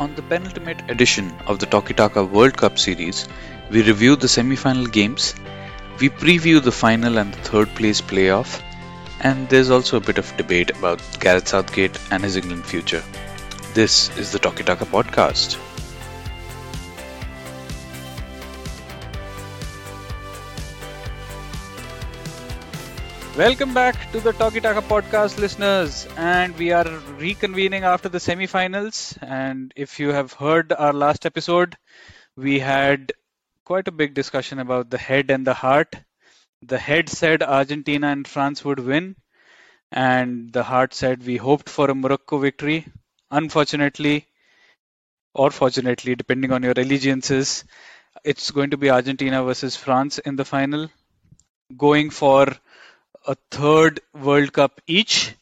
On the penultimate edition of the Tokitaka World Cup series, we review the semi final games, we preview the final and the third place playoff, and there's also a bit of debate about Gareth Southgate and his England future. This is the Tokitaka podcast. Welcome back to the Tokitaka podcast, listeners. And we are reconvening after the semi-finals. And if you have heard our last episode, we had quite a big discussion about the head and the heart. The head said Argentina and France would win, and the heart said we hoped for a Morocco victory. Unfortunately, or fortunately, depending on your allegiances, it's going to be Argentina versus France in the final, going for a third World Cup each,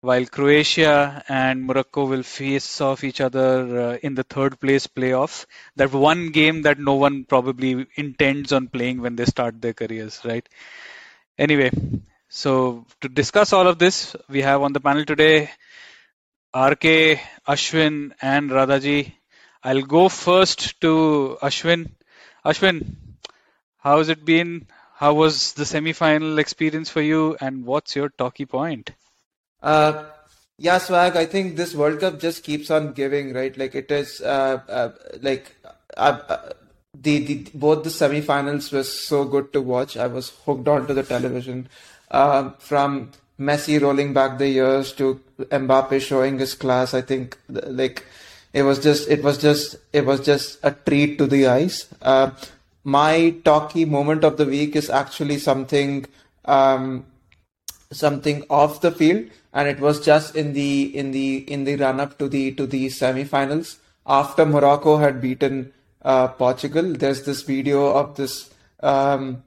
while Croatia and Morocco will face off each other uh, in the third place playoff. That one game that no one probably intends on playing when they start their careers, right? Anyway, so to discuss all of this, we have on the panel today RK, Ashwin, and Radhaji. I'll go first to Ashwin. Ashwin, how has it been? How was the semi-final experience for you, and what's your talkie point? Uh, yeah, swag. I think this World Cup just keeps on giving, right? Like it is, uh, uh, like uh, uh, the the both the semi-finals was so good to watch. I was hooked onto the television. Uh, from Messi rolling back the years to Mbappe showing his class, I think like it was just it was just it was just a treat to the eyes. Uh, my talkie moment of the week is actually something um, something off the field, and it was just in the in the in the run up to the to the semi-finals after Morocco had beaten uh, Portugal. There's this video of this um,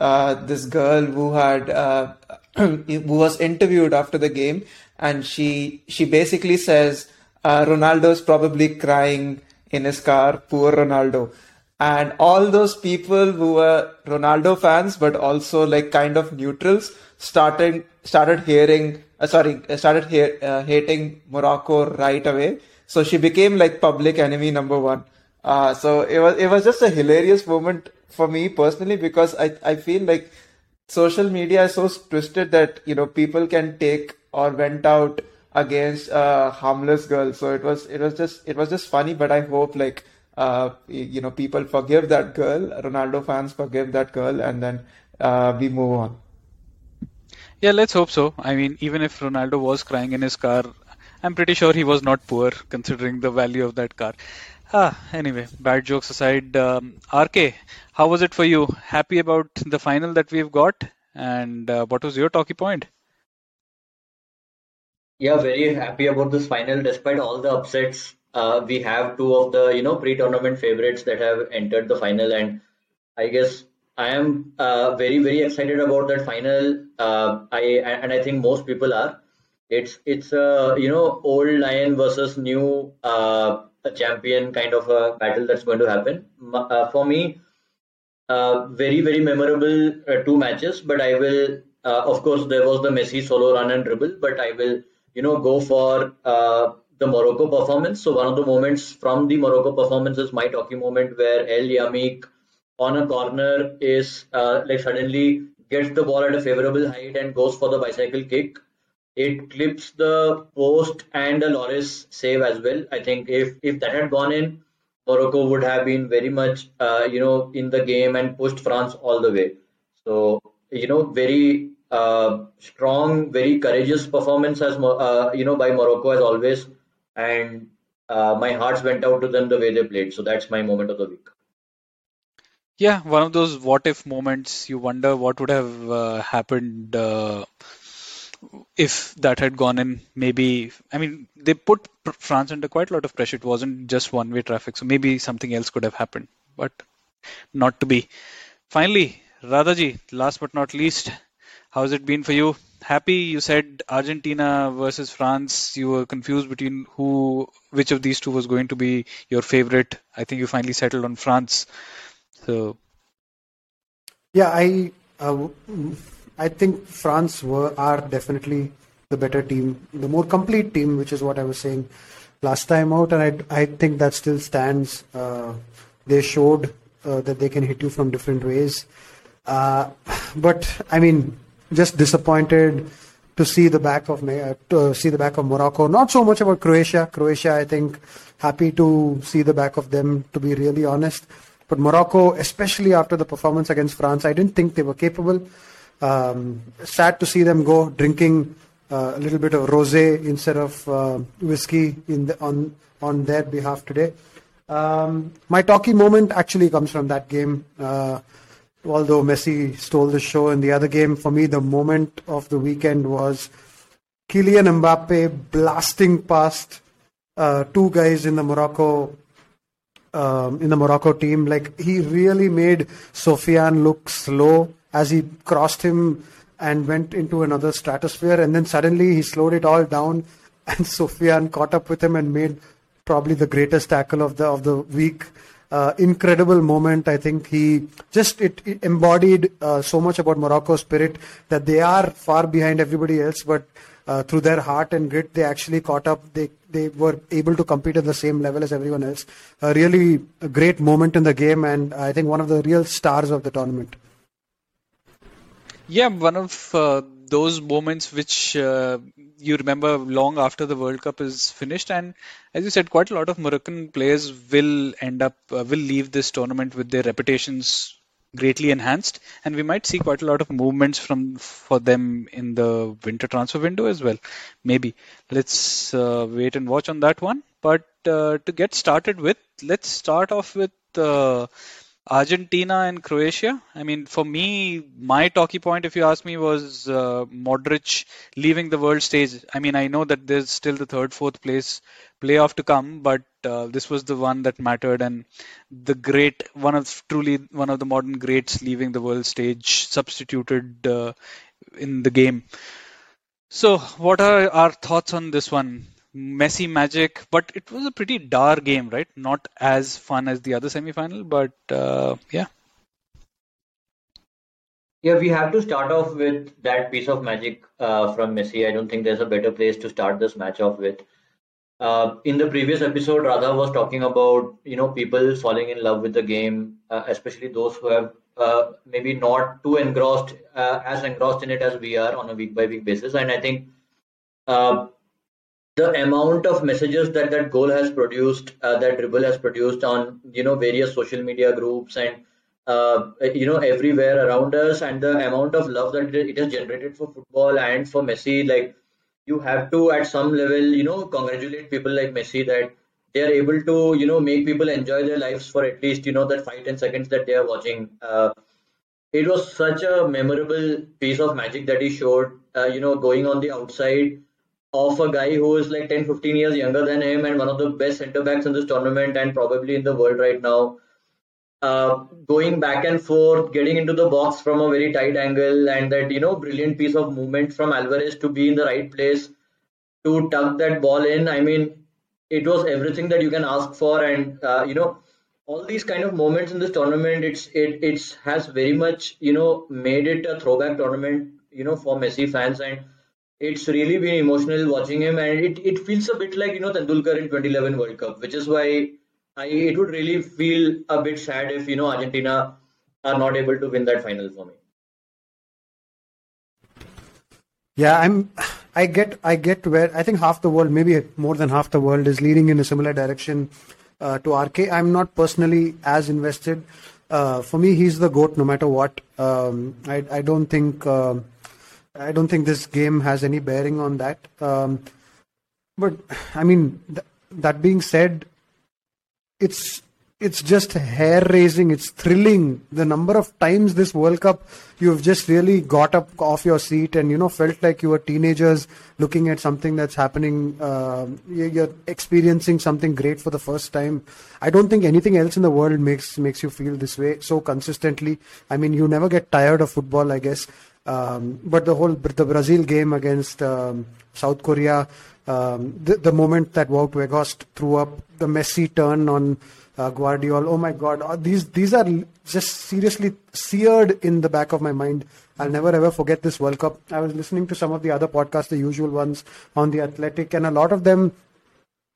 uh, this girl who had uh, who was interviewed after the game, and she she basically says uh, Ronaldo's probably crying in his car. Poor Ronaldo and all those people who were Ronaldo fans but also like kind of neutrals started started hearing uh, sorry started he- uh, hating Morocco right away. So she became like public enemy number one. Uh, so it was it was just a hilarious moment for me personally because I I feel like social media is so twisted that you know people can take or went out against a harmless girl. So it was it was just it was just funny. But I hope like uh, you know, people forgive that girl, Ronaldo fans forgive that girl, and then uh, we move on. Yeah, let's hope so. I mean, even if Ronaldo was crying in his car, I'm pretty sure he was not poor considering the value of that car. Ah, anyway, bad jokes aside, um, RK, how was it for you? Happy about the final that we've got? And uh, what was your talkie point? Yeah, very happy about this final despite all the upsets uh, we have two of the you know pre-tournament favorites that have entered the final, and I guess I am uh, very very excited about that final. Uh, I and I think most people are. It's it's a you know old lion versus new uh, champion kind of a battle that's going to happen. Uh, for me, uh, very very memorable two matches. But I will of course there was the Messi solo run and dribble, but I will you know go for the Morocco performance. So one of the moments from the Morocco performance is my talking moment where El Yamiq on a corner is uh, like suddenly gets the ball at a favorable height and goes for the bicycle kick. It clips the post and a Lloris save as well. I think if if that had gone in, Morocco would have been very much uh, you know in the game and pushed France all the way. So you know very uh, strong, very courageous performance as uh, you know by Morocco as always and uh, my hearts went out to them the way they played. So that's my moment of the week. Yeah, one of those what if moments. You wonder what would have uh, happened uh, if that had gone in. Maybe, I mean, they put France under quite a lot of pressure. It wasn't just one way traffic. So maybe something else could have happened, but not to be. Finally, Radhaji, last but not least, how's it been for you? Happy you said Argentina versus France. You were confused between who, which of these two was going to be your favorite. I think you finally settled on France. So, yeah, I uh, I think France were are definitely the better team, the more complete team, which is what I was saying. last time out, and I I think that still stands. Uh, they showed uh, that they can hit you from different ways, uh, but I mean, just disappointed to see the back of to see the back of Morocco. Not so much about Croatia. Croatia, I think, happy to see the back of them. To be really honest, but Morocco, especially after the performance against France, I didn't think they were capable. Um, sad to see them go drinking uh, a little bit of rosé instead of uh, whiskey the, on on their behalf today. Um, my talkie moment actually comes from that game. Uh, although Messi stole the show in the other game, for me the moment of the weekend was Kylian Mbappe blasting past uh, two guys in the Morocco um, in the Morocco team. Like he really made Sofyan look slow as he crossed him and went into another stratosphere. And then suddenly he slowed it all down, and Sofyan caught up with him and made probably the greatest tackle of the of the week. Uh, incredible moment. I think he just it, it embodied uh, so much about Morocco's spirit that they are far behind everybody else, but uh, through their heart and grit, they actually caught up. They they were able to compete at the same level as everyone else. A really a great moment in the game, and I think one of the real stars of the tournament. Yeah, one of uh, those moments which uh, you remember long after the World Cup is finished, and as you said, quite a lot of Moroccan players will end up uh, will leave this tournament with their reputations greatly enhanced, and we might see quite a lot of movements from for them in the winter transfer window as well. Maybe let's uh, wait and watch on that one. But uh, to get started with, let's start off with uh, Argentina and Croatia. I mean, for me, my talkie point, if you ask me, was uh, Modric leaving the world stage. I mean, I know that there's still the third, fourth place playoff to come, but uh, this was the one that mattered, and the great, one of truly one of the modern greats leaving the world stage, substituted uh, in the game. So, what are our thoughts on this one? Messi magic, but it was a pretty dark game, right? Not as fun as the other semi-final, but uh, yeah. Yeah, we have to start off with that piece of magic uh, from Messi. I don't think there's a better place to start this match off with. Uh, in the previous episode, Radha was talking about you know people falling in love with the game, uh, especially those who have uh, maybe not too engrossed uh, as engrossed in it as we are on a week by week basis. And I think uh, the amount of messages that that goal has produced, uh, that dribble has produced on you know various social media groups and uh, you know everywhere around us, and the amount of love that it has generated for football and for Messi, like you have to at some level you know congratulate people like Messi that they are able to you know make people enjoy their lives for at least you know that five ten seconds that they are watching. Uh, it was such a memorable piece of magic that he showed. Uh, you know, going on the outside of a guy who is like 10 15 years younger than him and one of the best center backs in this tournament and probably in the world right now. Uh, going back and forth getting into the box from a very tight angle and that you know brilliant piece of movement from alvarez to be in the right place to tuck that ball in. I mean it was everything that you can ask for and uh, you know all these kind of moments in this tournament it's it it's has very much you know made it a throwback tournament you know for messi fans and it's really been emotional watching him, and it, it feels a bit like you know Tendulkar in 2011 World Cup, which is why I it would really feel a bit sad if you know Argentina are not able to win that final for me. Yeah, I'm. I get. I get where I think half the world, maybe more than half the world, is leading in a similar direction uh, to RK. I'm not personally as invested. Uh, for me, he's the goat, no matter what. Um, I, I don't think. Uh, I don't think this game has any bearing on that. Um, but I mean, th- that being said, it's it's just hair raising. It's thrilling. The number of times this World Cup you've just really got up off your seat and you know felt like you were teenagers looking at something that's happening. Uh, you're experiencing something great for the first time. I don't think anything else in the world makes makes you feel this way so consistently. I mean, you never get tired of football, I guess. Um, but the whole the Brazil game against um, South Korea, um, the, the, moment that Wout Weghorst threw up the Messi turn on uh, Gvardiol, oh my God, uh, these these are just seriously seared in the back of my mind. I'll never ever forget this World Cup. I was listening to some of the other podcasts, the usual ones on the Athletic, and a lot of them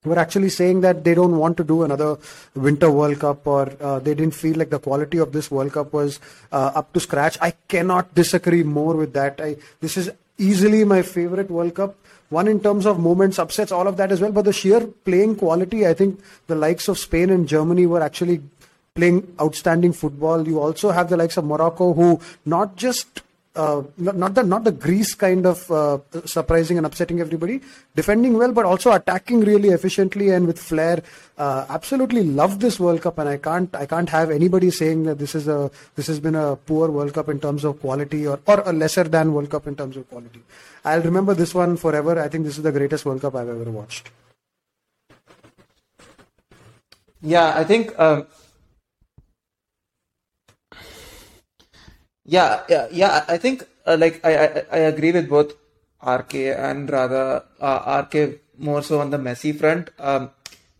were actually saying that they don't want to do another Winter World Cup or uh, they didn't feel like the quality of this World Cup was uh, up to scratch. I cannot disagree more with that. I, this is easily my favorite World Cup. One in terms of moments, upsets, all of that as well. But the sheer playing quality, I think the likes of Spain and Germany were actually playing outstanding football. You also have the likes of Morocco who not just uh, not, the not the Greece kind of uh, surprising and upsetting everybody, defending well, but also attacking really efficiently and with flair. Uh, absolutely love this World Cup, and I can't I can't have anybody saying that this is a this has been a poor World Cup in terms of quality or or a lesser than World Cup in terms of quality. I'll remember this one forever. I think this is the greatest World Cup I've ever watched. Yeah, I think. Um, Yeah, yeah, yeah. I think uh, like I, I I agree with both RK and Radha uh, RK more so on the Messi front. Um,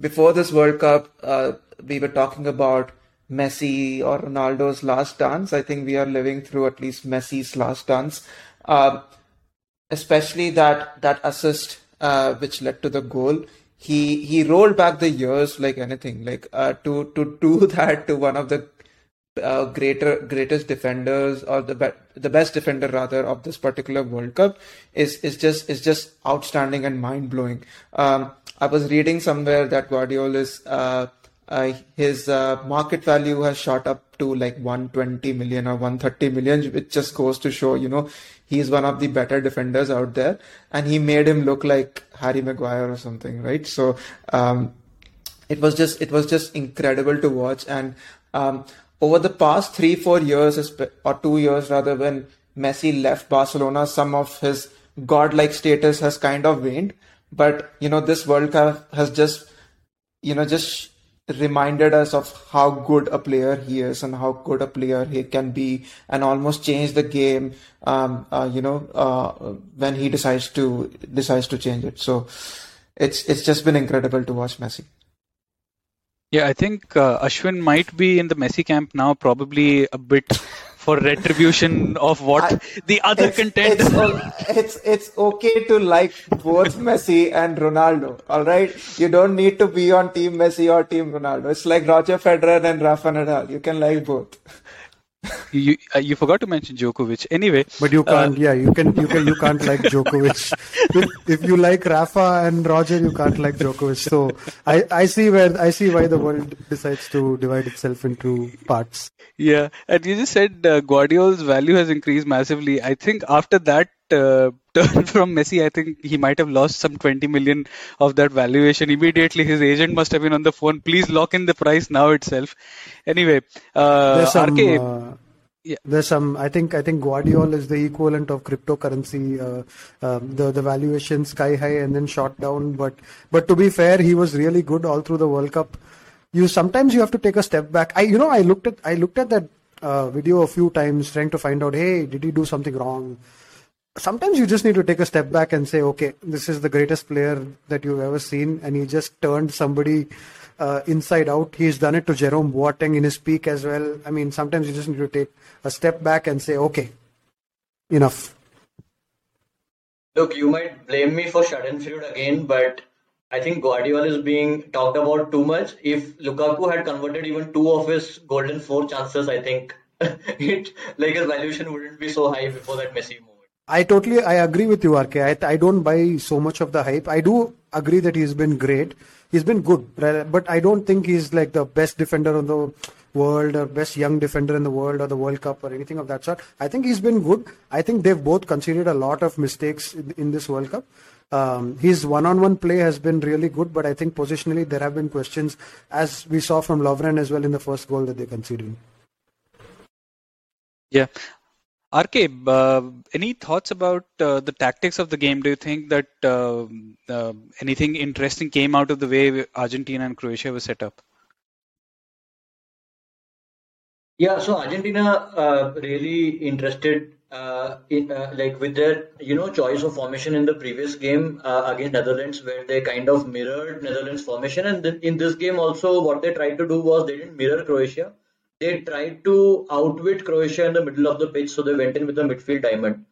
before this World Cup, uh, we were talking about Messi or Ronaldo's last dance. I think we are living through at least Messi's last dance. Um, especially that that assist uh, which led to the goal. He he rolled back the years like anything. Like uh, to to do that to one of the uh, greater greatest defenders or the be- the best defender rather of this particular World Cup is is just is just outstanding and mind blowing. Um, I was reading somewhere that Gvardiol's uh, uh, his uh, market value has shot up to like 120 million or 130 million, which just goes to show, you know, he's one of the better defenders out there, and he made him look like Harry Maguire or something, right? So um, it was just it was just incredible to watch, and um, over the past three, four years, or two years rather, when Messi left Barcelona, some of his godlike status has kind of waned. But, you know, this World Cup has just, you know, just reminded us of how good a player he is and how good a player he can be and almost change the game, um, uh, you know, uh, when he decides to, decides to change it. So it's, it's just been incredible to watch Messi. Yeah, I think uh, Ashwin might be in the Messi camp now, probably a bit for retribution of what I, the other it's, contenders. It's, it's, it's okay to like both Messi and Ronaldo. All right, you don't need to be on Team Messi or Team Ronaldo. It's like Roger Federer and Rafa Nadal. You can like both you uh, you forgot to mention Djokovic. Anyway, but you can't. Uh, yeah, you can. You can. You can't like Djokovic. if, if, you like Rafa and Roger, you can't like Djokovic. So I I see where I see why the world decides to divide itself into parts. Yeah, and you just said uh, Gvardiol's value has increased massively. I think after that uh, turn from Messi, I think he might have lost some 20 million of that valuation immediately. His agent must have been on the phone. Please lock in the price now itself. Anyway, uh, there's some, RK, uh, yeah. there's some. I think I think Gvardiol is the equivalent of cryptocurrency. Uh, um, the the valuation sky high and then shot down. But but to be fair, he was really good all through the World Cup. You sometimes you have to take a step back. I you know I looked at I looked at that uh, video a few times trying to find out. Hey, did he do something wrong? Sometimes you just need to take a step back and say, okay, this is the greatest player that you've ever seen, and he just turned somebody uh, inside out. He's done it to Jerome Boateng in his peak as well. I mean, sometimes you just need to take a step back and say, okay, enough. Look, you might blame me for Schadenfreude again, but I think Gvardiol is being talked about too much. If Lukaku had converted even two of his golden four chances, I think it like his valuation wouldn't be so high before that Messi move. I totally I agree with you, RK. I, I don't buy so much of the hype. I do agree that he's been great. He's been good, but I don't think he's like the best defender in the world or best young defender in the world or the World Cup or anything of that sort. I think he's been good. I think they've both conceded a lot of mistakes in, in this World Cup. Um, his one-on-one play has been really good, but I think positionally there have been questions, as we saw from Lovren as well in the first goal that they conceded. Yeah, RK, uh, any thoughts about uh, the tactics of the game? Do you think that uh, uh, anything interesting came out of the way Argentina and Croatia were set up? Yeah, so Argentina uh, really interested uh, in like with their you know choice of formation in the previous game against Netherlands, where they kind of mirrored Netherlands formation, and in this game also what they tried to do was they didn't mirror Croatia they tried to outwit Croatia in the middle of the pitch, so they went in with a midfield diamond.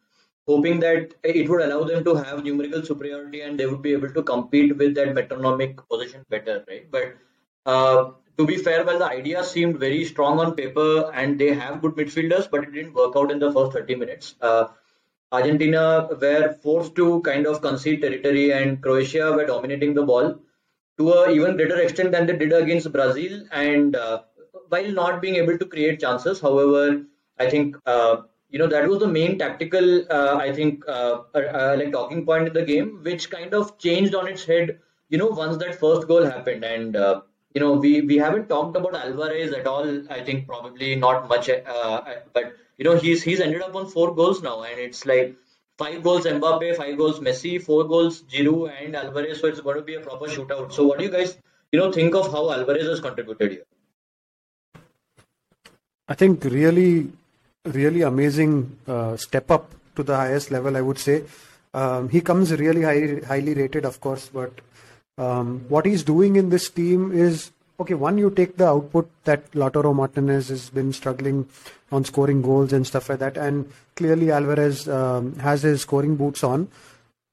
hoping that it would allow them to have numerical superiority and they would be able to compete with that metronomic position better, right? But uh, to be fair, well, the idea seemed very strong on paper and they have good midfielders, but it didn't work out in the first 30 minutes. Uh, Argentina were forced to kind of concede territory and Croatia were dominating the ball to an even greater extent than they did against Brazil. And uh, while not being able to create chances, however, I think uh, you know that was the main tactical, uh, I think, uh, uh, like talking point in the game, which kind of changed on its head. You know, once that first goal happened, and you know, we we haven't talked about Alvarez at all. I think probably not much, but you know, he's he's ended up on four goals now, and it's like five goals Mbappe, five goals Messi, four goals Giroud and Alvarez. So it's going to be a proper shootout. So what do you guys, you know, think of how Alvarez has contributed here? I think really, really amazing uh, step up to the highest level. I would say um, he comes really high, highly rated, of course, but um, what he's doing in this team is okay. One, you take the output that Lautaro Martinez has been struggling on scoring goals and stuff like that, and clearly Alvarez um, has his scoring boots on.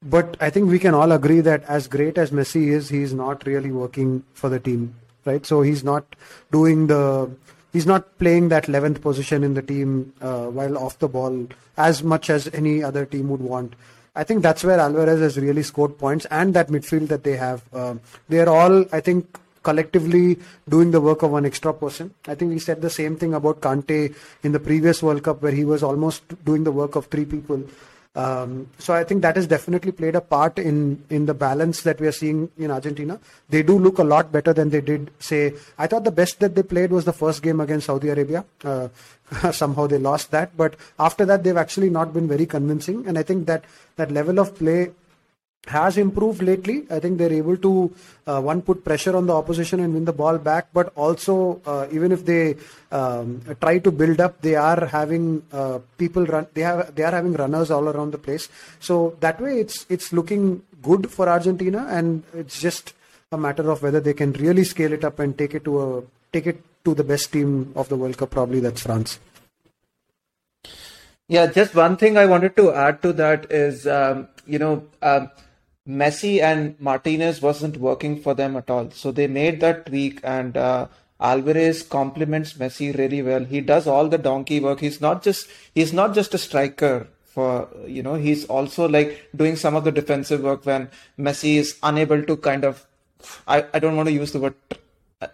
But I think we can all agree that as great as Messi is, he's not really working for the team, right? So he's not doing the he's not playing that 11th position in the team uh, while off the ball as much as any other team would want. I think that's where Alvarez has really scored points and that midfield that they have. Uh, they're all, I think, collectively doing the work of one extra person. I think we said the same thing about Kante in the previous World Cup where he was almost doing the work of three people. Um, so I think that has definitely played a part in in the balance that we are seeing in Argentina. They do look a lot better than they did. Say, I thought the best that they played was the first game against Saudi Arabia. Uh, somehow they lost that, but after that they've actually not been very convincing. And I think that that level of play has improved lately. I think they're able to uh, one put pressure on the opposition and win the ball back, but also uh, even if they um, try to build up, they are having uh, people run. They have they are having runners all around the place. So that way, it's it's looking good for Argentina, and it's just a matter of whether they can really scale it up and take it to a take it to the best team of the World Cup. Probably that's France. Yeah, just one thing I wanted to add to that is, um, you know. Um, Messi and Martinez wasn't working for them at all. So they made that tweak and uh, Alvarez complements Messi really well. He does all the donkey work. He's not just he's not just a striker for you know, he's also like doing some of the defensive work when Messi is unable to kind of I, I don't want to use the word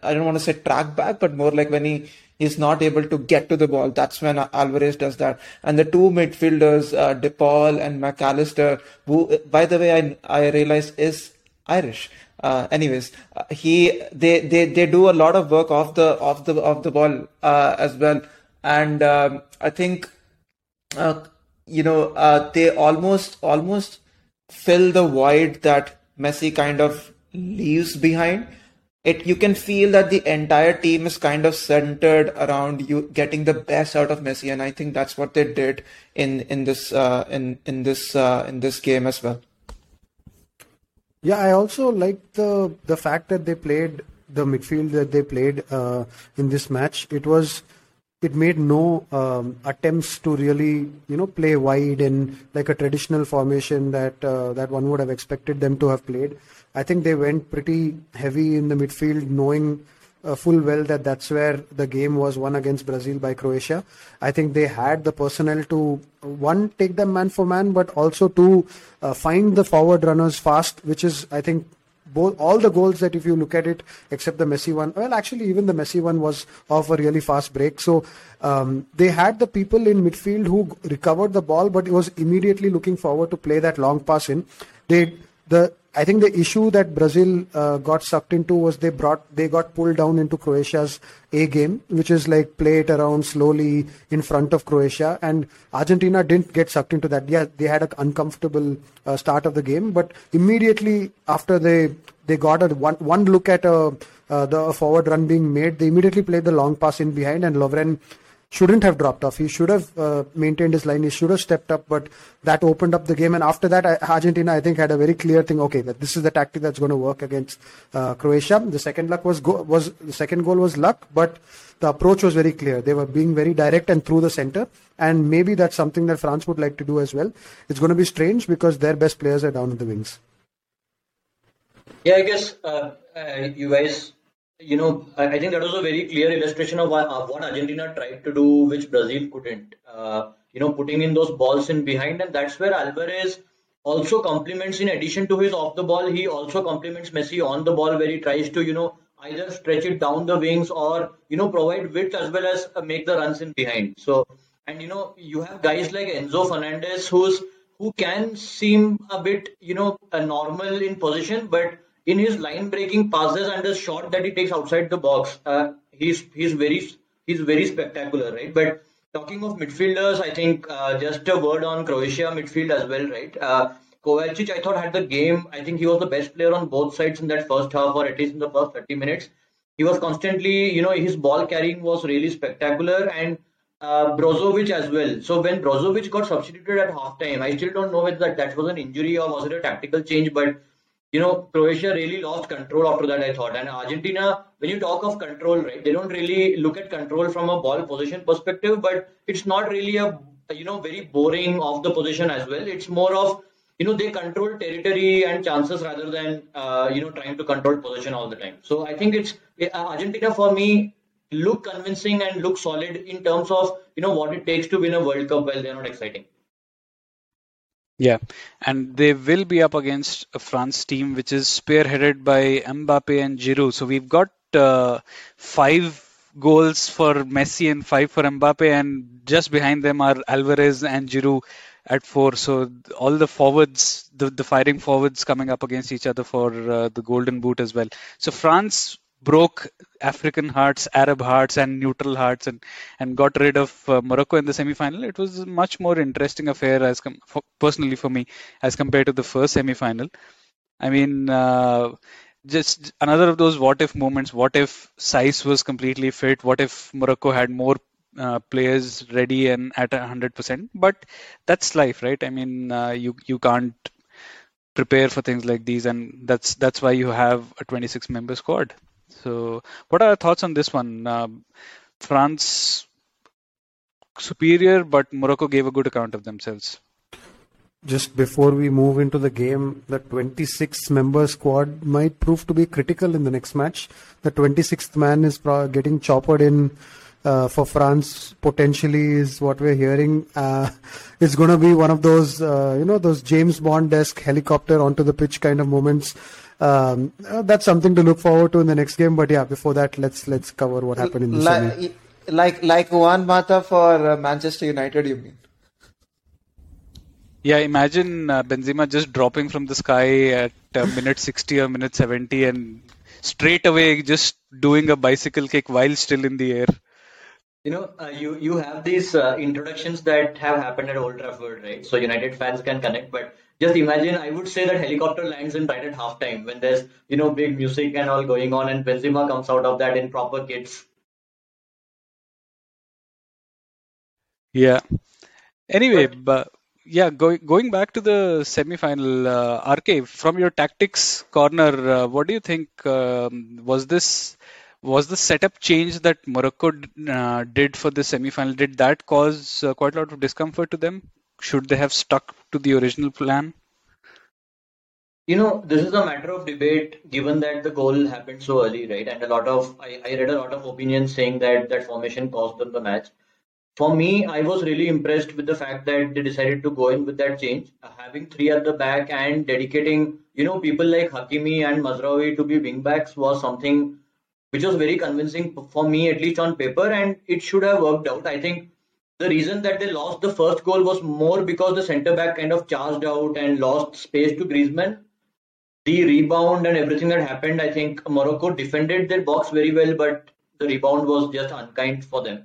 I don't want to say track back, but more like when he is not able to get to the ball. That's when Alvarez does that. And the two midfielders, uh, De Paul and Mac Allister, who, by the way, I, I realize is Irish. Uh, anyways, uh, he they, they they do a lot of work off the off the off the ball uh, as well, and um, I think uh, you know uh, they almost almost fill the void that Messi kind of leaves behind it you can feel that the entire team is kind of centered around you getting the best out of Messi, and I think that's what they did in in this uh, in in this uh, in this game as well. Yeah, I also like the the fact that they played the midfield that they played uh, in this match. It was it made no um, attempts to really you know play wide in like a traditional formation that uh, that one would have expected them to have played. I think they went pretty heavy in the midfield, knowing uh, full well that that's where the game was won against Brazil by Croatia. I think they had the personnel to one take them man for man, but also to uh, find the forward runners fast, which is I think both all the goals that if you look at it except the Messi one well actually even the Messi one was off a really fast break so um, they had the people in midfield who recovered the ball but it was immediately looking forward to play that long pass in they the I think the issue that Brazil uh, got sucked into was they brought they got pulled down into Croatia's A game, which is like play it around slowly in front of Croatia, and Argentina didn't get sucked into that. Yeah, they had an uncomfortable uh, start of the game, but immediately after they they got a one one look at a uh, the forward run being made, they immediately played the long pass in behind, and Lovren shouldn't have dropped off. He should have uh, maintained his line. He should have stepped up, but that opened up the game. And after that, Argentina, I think, had a very clear thing. Okay, that this is the tactic that's going to work against uh, Croatia. The second luck was go- was the second goal was luck, but the approach was very clear. They were being very direct and through the center. And maybe that's something that France would like to do as well. It's going to be strange because their best players are down in the wings. Yeah, I guess uh, uh, you guys you know, I, I, think that was a very clear illustration of what, uh, what Argentina tried to do, which Brazil couldn't. Uh, you know, putting in those balls in behind, and that's where Alvarez also complements. In addition to his off the ball, he also complements Messi on the ball, where he tries to, you know, either stretch it down the wings or you know provide width as well as uh, make the runs in behind. So, and you know, you have guys like Enzo Fernandez, who's who can seem a bit, you know, normal in position, but in his line breaking passes and the shot that he takes outside the box, uh, he's he's very he's very spectacular, right? But talking of midfielders, I think uh, just a word on Croatia midfield as well, right? Uh, Kovacic, I thought had the game. I think he was the best player on both sides in that first half, or at least in the first 30 minutes. He was constantly, you know, his ball carrying was really spectacular, and uh, Brozovic as well. So when Brozovic got substituted at halftime, I still don't know whether that, that was an injury or was it a tactical change, but you know, Croatia really lost control after that, I thought. And Argentina, when you talk of control, right, they don't really look at control from a ball position perspective, but it's not really a, you know, very boring of the position as well. It's more of, you know, they control territory and chances rather than, uh, you know, trying to control position all the time. So I think it's, uh, Argentina for me look convincing and look solid in terms of, you know, what it takes to win a World Cup while they're not exciting. Yeah, and they will be up against a France team which is spearheaded by Mbappe and Giroud. So we've got uh, five goals for Messi and five for Mbappe, and just behind them are Alvarez and Giroud at four. So all the forwards, the, the firing forwards coming up against each other for uh, the Golden Boot as well. So France broke African hearts, Arab hearts, and neutral hearts, and and got rid of uh, Morocco in the semi-final. It was a much more interesting affair as com- for, personally for me as compared to the first semi-final. I mean, uh, just another of those what if moments. What if Saiss was completely fit? What if Morocco had more uh, players ready and at hundred percent? But that's life, right? I mean, uh, you you can't prepare for things like these, and that's that's why you have a 26 member squad. So, what are your thoughts on this one? Uh, France superior, but Morocco gave a good account of themselves. Just before we move into the game, the 26 member squad might prove to be critical in the next match. The 26th man is pro- getting choppered in uh, for France potentially is what we're hearing. Uh, it's going to be one of those, uh, you know, those James Bond-esque helicopter onto the pitch kind of moments um, uh, that's something to look forward to in the next game. But yeah, before that, let's let's cover what happened in the like, semi. Like like Juan Mata for uh, Manchester United, you mean? Yeah, imagine uh, Benzema just dropping from the sky at uh, minute 60 or minute 70 and straight away just doing a bicycle kick while still in the air. You know, uh, you you have these uh, introductions that have happened at Old Trafford, right? So United fans can connect, but just imagine I would say that helicopter lands in right at halftime when there's you know big music and all going on and Benzema comes out of that in proper kits. Yeah. Anyway, but, but yeah, going going back to the semi-final, uh, RK, from your tactics corner, uh, what do you think? Um, was this was the setup change that Morocco uh, did for the semi-final? Did that cause uh, quite a lot of discomfort to them? Should they have stuck to the original plan? You know, this is a matter of debate given that the goal happened so early, right? And a lot of I, I read a lot of opinions saying that that formation cost them the match. For me, I was really impressed with the fact that they decided to go in with that change, uh, having three at the back and dedicating, you know, people like Hakimi and Mazraoui to be wingbacks was something which was very convincing for me, at least on paper, and it should have worked out. I think the reason that they lost the first goal was more because the centre back kind of charged out and lost space to Griezmann. The rebound and everything that happened, I think Morocco defended their box very well, but the rebound was just unkind for them.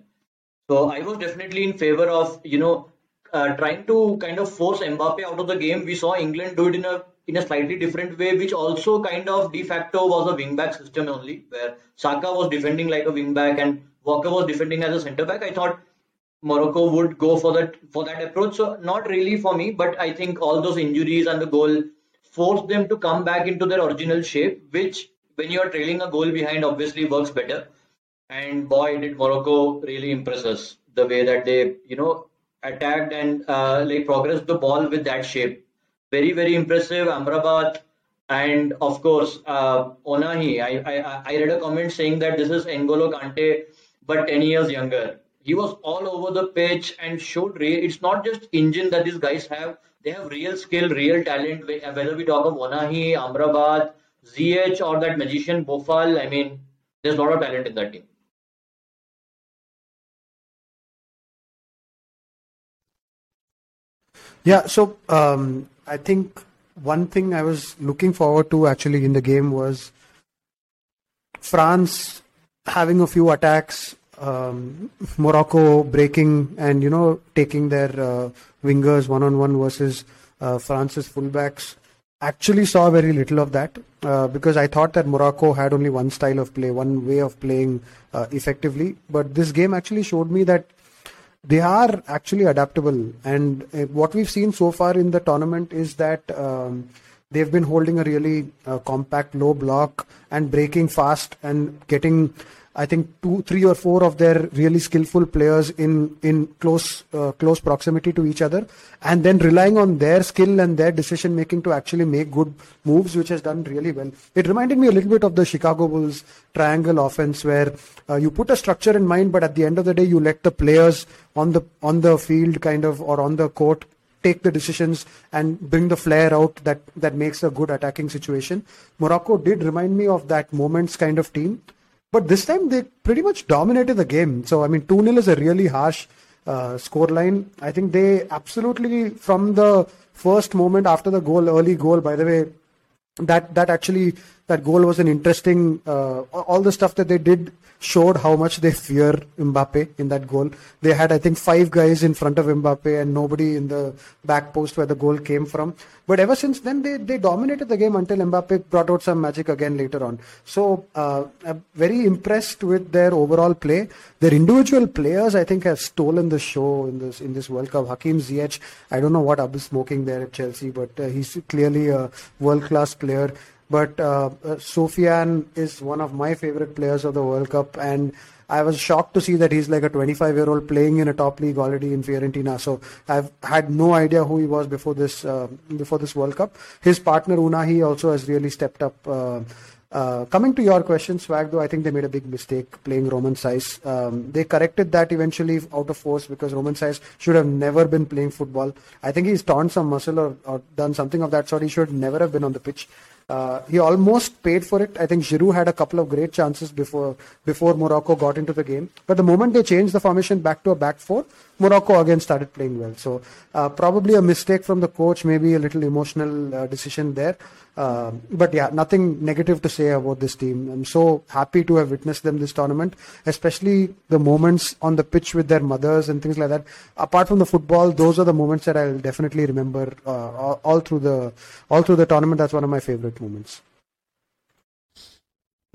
So I was definitely in favor of you know uh, trying to kind of force Mbappe out of the game. We saw England do it in a in a slightly different way, which also kind of de facto was a wingback system only, where Saka was defending like a wingback and Walker was defending as a centre back. I thought Morocco would go for that for that approach. So not really for me, but I think all those injuries and the goal forced them to come back into their original shape, which when you are trailing a goal behind obviously works better. And boy, did Morocco really impress us the way that they, you know, attacked and uh, like progressed the ball with that shape. Very, very impressive. Amrabat and of course uh, Ounahi. I, I I read a comment saying that this is N'Golo Kante, but 10 years younger. He was all over the pitch and showed real. It's not just engine that these guys have. They have real skill, real talent. Whether we talk of Ounahi, Amrabat, Ziyech, or that magician Boufal, I mean, there's a lot of talent in that team. Yeah, so um, I think one thing I was looking forward to actually in the game was France having a few attacks, um, Morocco breaking and you know taking their uh, wingers one on one versus uh, France's fullbacks. Actually, saw very little of that uh, because I thought that Morocco had only one style of play, one way of playing uh, effectively. But this game actually showed me that they are actually adaptable. And uh, what we've seen so far in the tournament is that um, they've been holding a really uh, compact low block and breaking fast and getting I think two, three or four of their really skillful players in in close uh, close proximity to each other, and then relying on their skill and their decision making to actually make good moves, which has done really well. It reminded me a little bit of the Chicago Bulls triangle offense, where uh, you put a structure in mind, but at the end of the day, you let the players on the on the field kind of or on the court take the decisions and bring the flair out that that makes a good attacking situation. Morocco did remind me of that moments kind of team but this time they pretty much dominated the game. So, I mean, 2 0 is a really harsh uh, score line. I think they absolutely, from the first moment after the goal, early goal, by the way, that, that actually, that goal was an interesting, uh, all the stuff that they did showed how much they fear Mbappe in that goal. They had, I think, five guys in front of Mbappe and nobody in the back post where the goal came from. But ever since then, they, they dominated the game until Mbappe brought out some magic again later on. So, uh, I'm very impressed with their overall play. Their individual players, I think, have stolen the show in this in this World Cup. Hakim Ziyech, I don't know what Abu is smoking there at Chelsea, but uh, he's clearly a world class player. But uh, uh, Sofyan is one of my favorite players of the World Cup, and I was shocked to see that he's like a 25 year old playing in a top league already in Fiorentina. So I've had no idea who he was before this uh, before this World Cup. His partner Ounahi also has really stepped up. Uh, uh, coming to your question, Swag, though, I think they made a big mistake playing Roman Saïss. Um, they corrected that eventually out of force because Roman Saïss should have never been playing football. I think he's torn some muscle or, or done something of that sort. He should never have been on the pitch. Uh, he almost paid for it. I think Giroud had a couple of great chances before before Morocco got into the game. But the moment they changed the formation back to a back four, Morocco again started playing well. So uh, probably a mistake from the coach, maybe a little emotional uh, decision there. Uh, but yeah, nothing negative to say about this team. I'm so happy to have witnessed them this tournament, especially the moments on the pitch with their mothers and things like that. Apart from the football, those are the moments that I'll definitely remember uh, all, all through the all through the tournament. That's one of my favorite moments.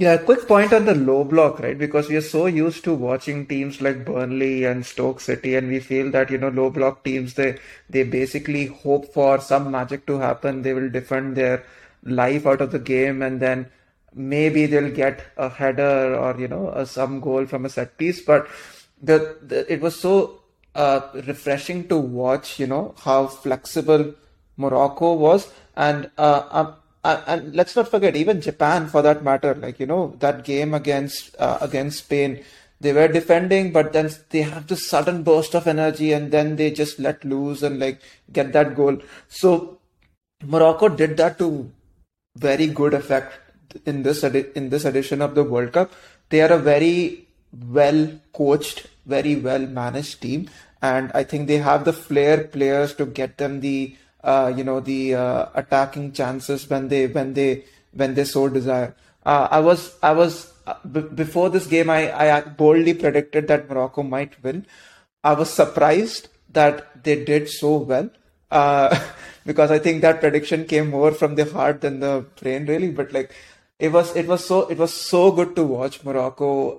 Yeah, quick point on the low block, right? Because we are so used to watching teams like Burnley and Stoke City, and we feel that, you know, low block teams, they, they basically hope for some magic to happen. They will defend their life out of the game, and then maybe they'll get a header or, you know, a, some goal from a set piece. But the, the it was so uh, refreshing to watch, you know, how flexible Morocco was. And uh, um, and let's not forget even Japan for that matter. Like you know that game against uh, against Spain, they were defending, but then they have this sudden burst of energy, and then they just let loose and like get that goal. So Morocco did that to very good effect in this edi- in this edition of the World Cup. They are a very well coached, very well managed team, and I think they have the flair players to get them the uh, you know the uh, attacking chances when they when they when they so desire. Uh, I was I was uh, b- before this game I, I boldly predicted that Morocco might win. I was surprised that they did so well uh, because I think that prediction came more from the heart than the brain really. But like it was it was so it was so good to watch Morocco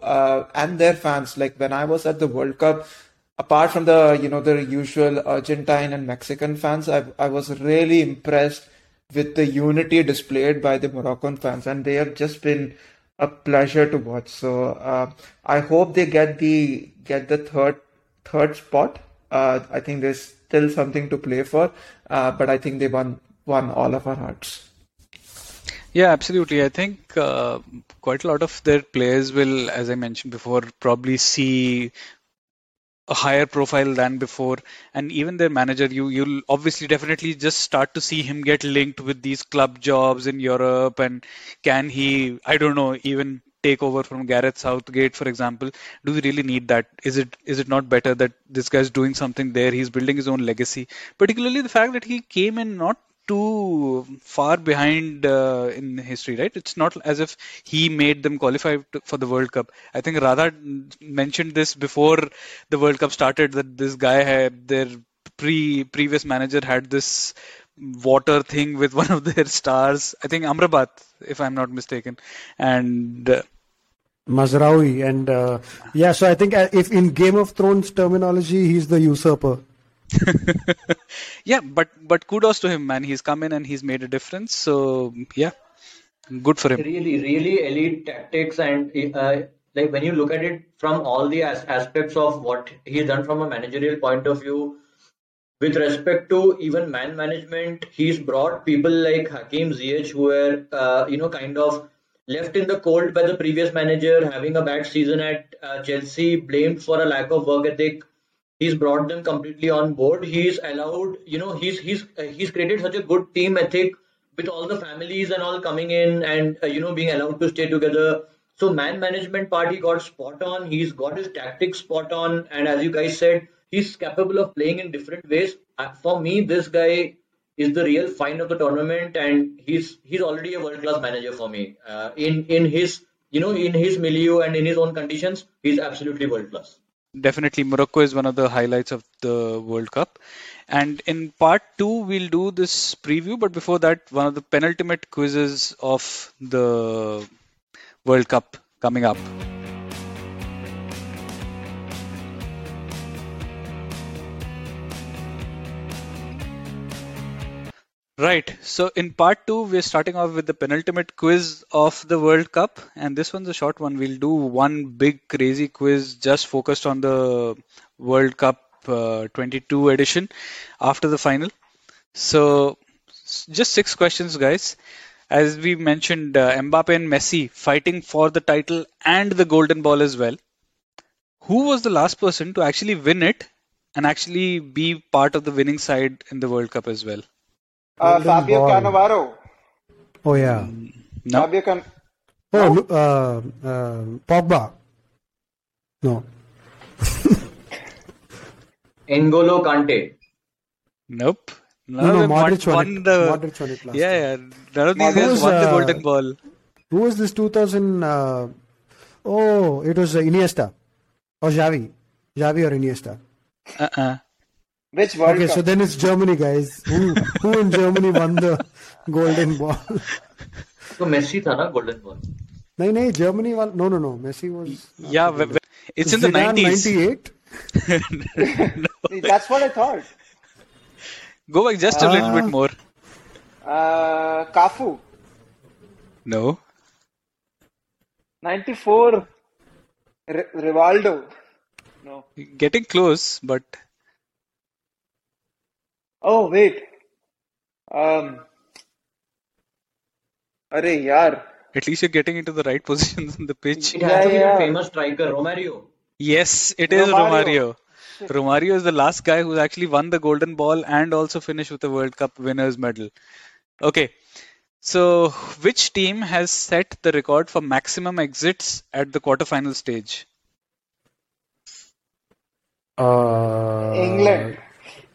and their fans. Like when I was at the World Cup, apart from the you know the usual Argentine and Mexican fans, I I was really impressed with the unity displayed by the Moroccan fans, and they have just been a pleasure to watch. So uh, I hope they get the get the third third spot. Uh, I think there's still something to play for, uh, but I think they won won all of our hearts. Yeah, absolutely. I think uh, quite a lot of their players will, as I mentioned before, probably see a higher profile than before. And even their manager you you'll obviously definitely just start to see him get linked with these club jobs in Europe. And can he I don't know even take over from Gareth Southgate for example. Do we really need that? Is it is it not better that this guy's doing something there? He's building his own legacy. Particularly the fact that he came in not too far behind uh, in history, right? It's not as if he made them qualify to, for the World Cup. I think Radha mentioned this before the World Cup started that this guy had their pre previous manager had this water thing with one of their stars. I think Amrabat, if I'm not mistaken, and. Uh, Mazraoui and uh, yeah, so I think uh, if in Game of Thrones terminology, he's the usurper. yeah, but but kudos to him, man. He's come in and he's made a difference. So yeah, good for him. Really, really elite tactics and uh, like when you look at it from all the as- aspects of what he's done from a managerial point of view, with respect to even man management, he's brought people like Hakim Ziyech who were uh, you know kind of left in the cold by the previous manager, having a bad season at uh, Chelsea, blamed for a lack of work ethic he's brought them completely on board. He's allowed you know he's he's uh, he's created such a good team ethic with all the families and all coming in and uh, you know being allowed to stay together. So man management party got spot on. He's got his tactics spot on. And as you guys said he's capable of playing in different ways. Uh, for me this guy is the real find of the tournament. And he's he's already a world class manager for me. Uh, in in his you know in his milieu and in his own conditions he's absolutely world class definitely Morocco is one of the highlights of the World Cup. And in part two, we'll do this preview. But before that, one of the penultimate quizzes of the World Cup coming up. Right. So in part two, we're starting off with the penultimate quiz of the World Cup, and this one's a short one. We'll do one big crazy quiz just focused on the World Cup uh, 22 edition after the final. So just six questions, guys. As we mentioned, uh, Mbappe and Messi fighting for the title and the Golden Ball as well. Who was the last person to actually win it and actually be part of the winning side in the World Cup as well? Uh, Fabio ball. Cannavaro. Oh yeah. No. Fabio Can. Oh, uh, uh, Pogba. No. N'Golo Kante. Nope. None no, no, Modric won, won the. Modric won it last yeah, yeah. None of these guys won the golden ball. Who was this 2000? Uh, oh, it was uh, Iniesta or Xavi. Xavi or Iniesta. Uh-uh. Which one? Okay, so then it's Germany, guys. Who, in Germany won the Golden Ball? So Messi was the Golden Ball. No, no, No. Messi was. Yeah, it's in the 90s. 98? That's what I thought. Go back just a little bit uh, more. Uh, Cafu. No. 94. R- Rivaldo. No. Getting close, but. Oh, wait. Um. Arey yaar. at least you're getting into the right positions on the pitch. It has to be Yeah, a famous striker, Romario. Yes, it is Romario. Romario. Romario is the last guy who's actually won the Golden Ball and also finished with the World Cup winners medal. Okay, so which team has set the record for maximum exits at the quarterfinal stage? Uh, England.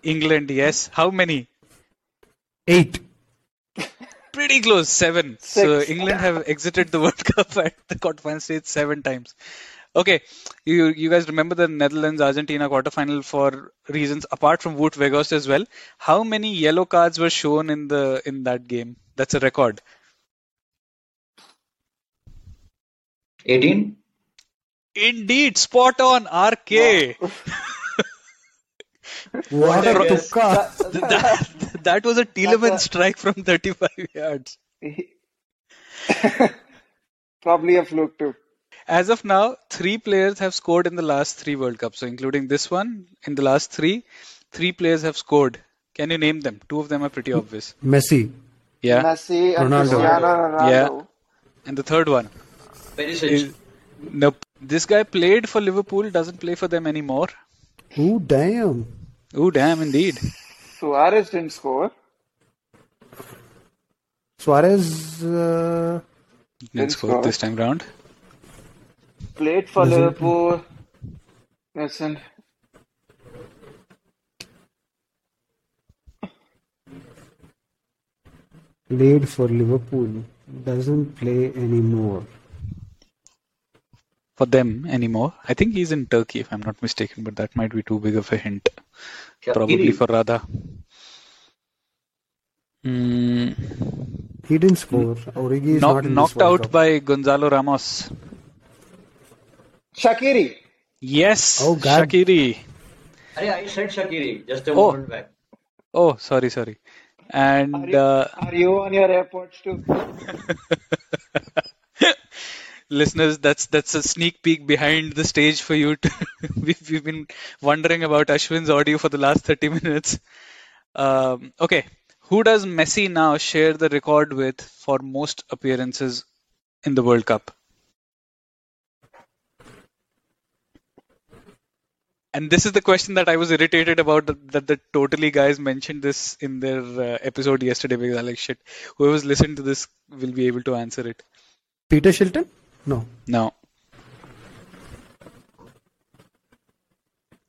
England, yes. How many? Eight. Pretty close, seven. So England have exited the World Cup at the quarterfinal stage seven times. Okay, you you guys remember the Netherlands Argentina quarterfinal for reasons apart from Wout Weghorst as well. How many yellow cards were shown in the in that game? That's a record. 18. Indeed, spot on, RK. What a tukka. that, that was a Tielemans a- strike from 35 yards. Probably a fluke too. As of now, three players have scored in the last three World Cups. So, including this one, in the last three, three players have scored. Can you name them? Two of them are pretty obvious. Messi. Yeah. Messi and Ronaldo. Cristiano Ronaldo. Yeah. And the third one Perisic. is nope. This guy played for Liverpool, doesn't play for them anymore. Oh damn. Oh, damn, indeed. Suarez didn't score. Suarez. Uh, Didn't Didn't score score. this time round. Played for Doesn't- Liverpool. Listen. played for Liverpool. Doesn't play anymore. For them anymore. I think he's in Turkey, if I'm not mistaken, but that might be too big of a hint. Probably for Radha. Mm, He didn't score. Origi is knock- not knocked out Cup. by Gonzalo Ramos. Shaqiri. Yes, Oh, God. Shaqiri. Arey, I said Shaqiri just a Oh. moment back. Oh, sorry, sorry. And Are you, uh, are you on your AirPods too? listeners, that's that's a sneak peek behind the stage for you. To we've, we've been wondering about Ashwin's audio for the last 30 minutes. Um, okay, who does Messi now share the record with for most appearances in the World Cup? And this is the question that I was irritated about that, that the totally guys mentioned this in their uh, episode yesterday because I like shit. Whoever's listened to this will be able to answer it. Peter Shilton? No. No.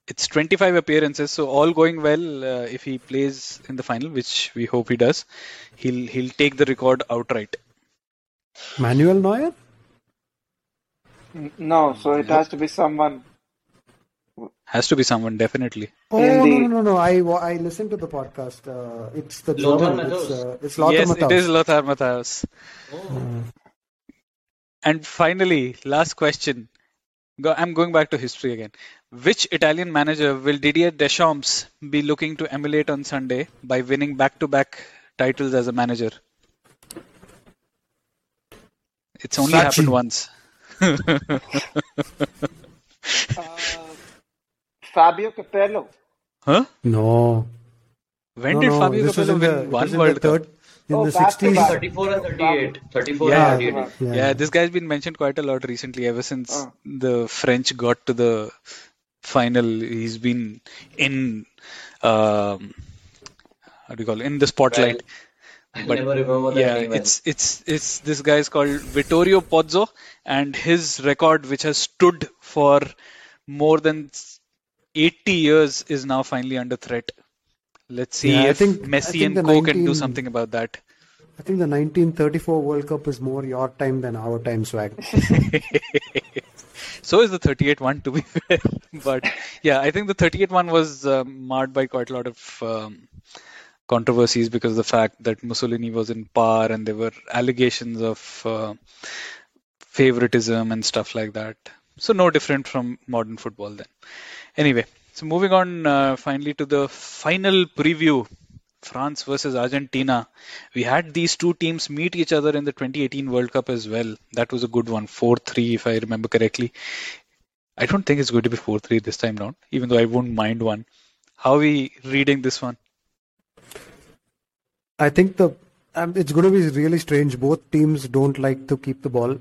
It's 25 appearances, so all going well. Uh, if he plays in the final, which we hope he does, he'll he'll take the record outright. Manuel Neuer? No, so it has to be someone. Has to be someone definitely. Oh, In no, no, no, no. I, I listened to the podcast. Uh, it's the Lothar German. It's, Matthäus. uh, it's Lothar yes, Matthäus. it is Lothar Matthäus. Oh. And finally, last question. Go, I'm going back to history again. Which Italian manager will Didier Deschamps be looking to emulate on Sunday by winning back-to-back titles as a manager? It's only Sacchi. happened once. Uh, Fabio Capello. huh? No. When no, did Fabio this was Capello in the, win one World Cup? third, in Oh, the 60s. 34 and 38. 34 Yeah. and 38. Yeah. Yeah, this guy's been mentioned quite a lot recently. Ever since Oh. the French got to the final, he's been in um, how do you call it? In the spotlight. I But, never remember that yeah, name. well. it's it's it's this guy is called Vittorio Pozzo, and his record, which has stood for more than 80 years, is now finally under threat. Let's see Yeah, I if think- I Messi think and Co can do something about that. I think the 1934 World Cup is more your time than our time, Swag. so is the 38 one, to be fair. but yeah, I think the 38 one was um, marred by quite a lot of um, controversies because of the fact that Mussolini was in power and there were allegations of uh, favoritism and stuff like that. So no different from modern football then. Anyway, so moving on uh, finally to the final preview. France versus Argentina. We had these two teams meet each other in the 2018 World Cup as well. That was a good one, 4-3 if I remember correctly. I don't think it's going to be 4-3 this time round, even though I wouldn't mind one. How are we reading this one? I think the um, it's going to be really strange. Both teams don't like to keep the ball.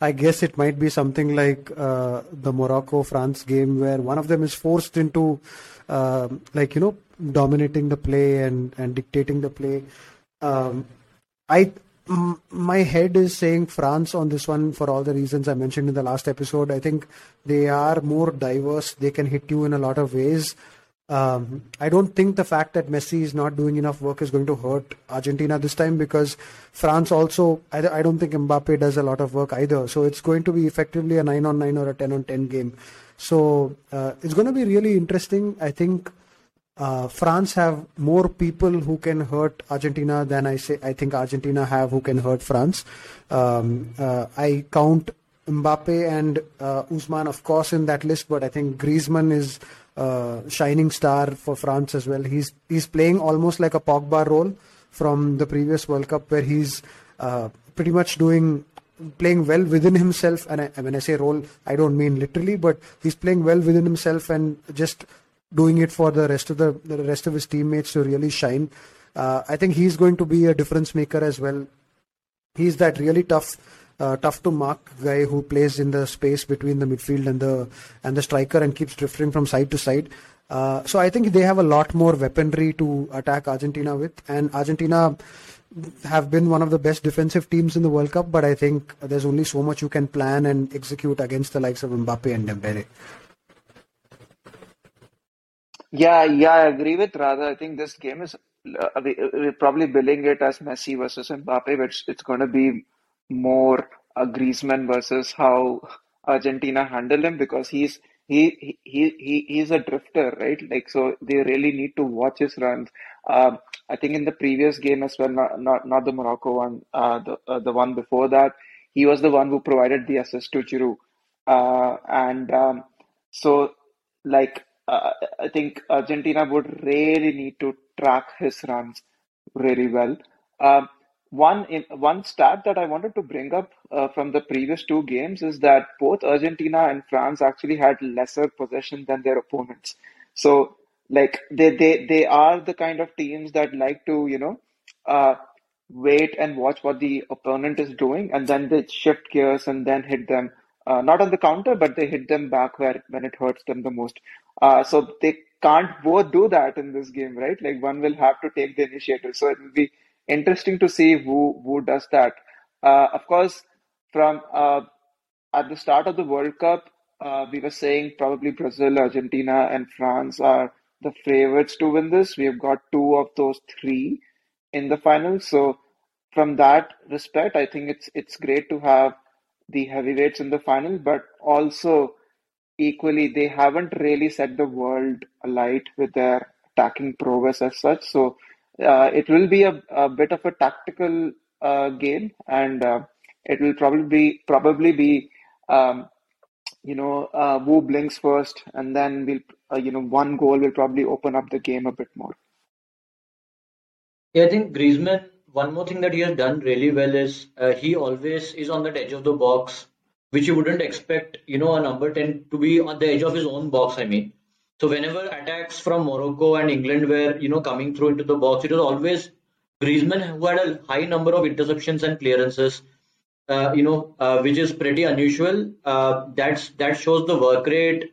I guess it might be something like uh, the Morocco France game where one of them is forced into, uh, like you know, dominating the play and and dictating the play. Um, my head is saying France on this one for all the reasons I mentioned in the last episode. I think they are more diverse. They can hit you in a lot of ways. Um, I don't think the fact that Messi is not doing enough work is going to hurt Argentina this time because France also, I, I don't think Mbappe does a lot of work either. So it's going to be effectively a 9 on 9 or a 10 on 10 game. So uh, it's going to be really interesting. I think uh, France have more people who can hurt Argentina than I say. I think Argentina have who can hurt France. Um, uh, I count Mbappe and uh, Ousmane, of course, in that list, but I think Griezmann is uh, shining star for France as well. He's he's playing almost like a Pogba role from the previous World Cup, where he's uh, pretty much doing playing well within himself. And I, when I say role, I don't mean literally, but he's playing well within himself and just doing it for the rest of the, the rest of his teammates to really shine. Uh, I think he's going to be a difference maker as well. He's that really tough, uh, tough to mark guy who plays in the space between the midfield and the and the striker and keeps drifting from side to side. Uh, so I think they have a lot more weaponry to attack Argentina with, and Argentina have been one of the best defensive teams in the World Cup. But I think there's only so much you can plan and execute against the likes of Mbappe and Dembele. Yeah, yeah, I agree with Radha. I think this game is uh, we, we're probably billing it as Messi versus Mbappe, but it's going to be more a Griezmann versus how Argentina handle him because he's he he he he's a drifter, right? Like so, they really need to watch his runs. Um, I think in the previous game as well, not not, not the Morocco one, uh, the uh, the one before that, he was the one who provided the assist to Giroud, uh, and um, so like uh, I think Argentina would really need to track his runs really well. Um, one in, one stat that I wanted to bring up uh, from the previous two games is that both Argentina and France actually had lesser possession than their opponents. So like they they they are the kind of teams that like to you know uh, wait and watch what the opponent is doing and then they shift gears and then hit them uh, not on the counter but they hit them back where when it hurts them the most. Uh, so they can't both do that in this game right? Like one will have to take the initiative. So it will be interesting to see who who does that uh, of course from uh, at the start of the world cup uh, we were saying probably brazil argentina and france are the favorites to win this. We have got two of those three in the final. So from that respect, I think it's it's great to have the heavyweights in the final, but also equally they haven't really set the world alight with their attacking prowess as such. So uh, it will be a, a bit of a tactical uh, game, and uh, it will probably be probably be um, you know, uh, who blinks first, and then we'll, uh, you know, one goal will probably open up the game a bit more. Yeah, I think Griezmann. One more thing that he has done really well is he always is on the edge of the box, which you wouldn't expect, you know, a number ten to be on the edge of his own box. I mean, so whenever attacks from Morocco and England were, you know, coming through into the box, it was always Griezmann who had a high number of interceptions and clearances uh, you know, uh, which is pretty unusual. Uh, that's that shows the work rate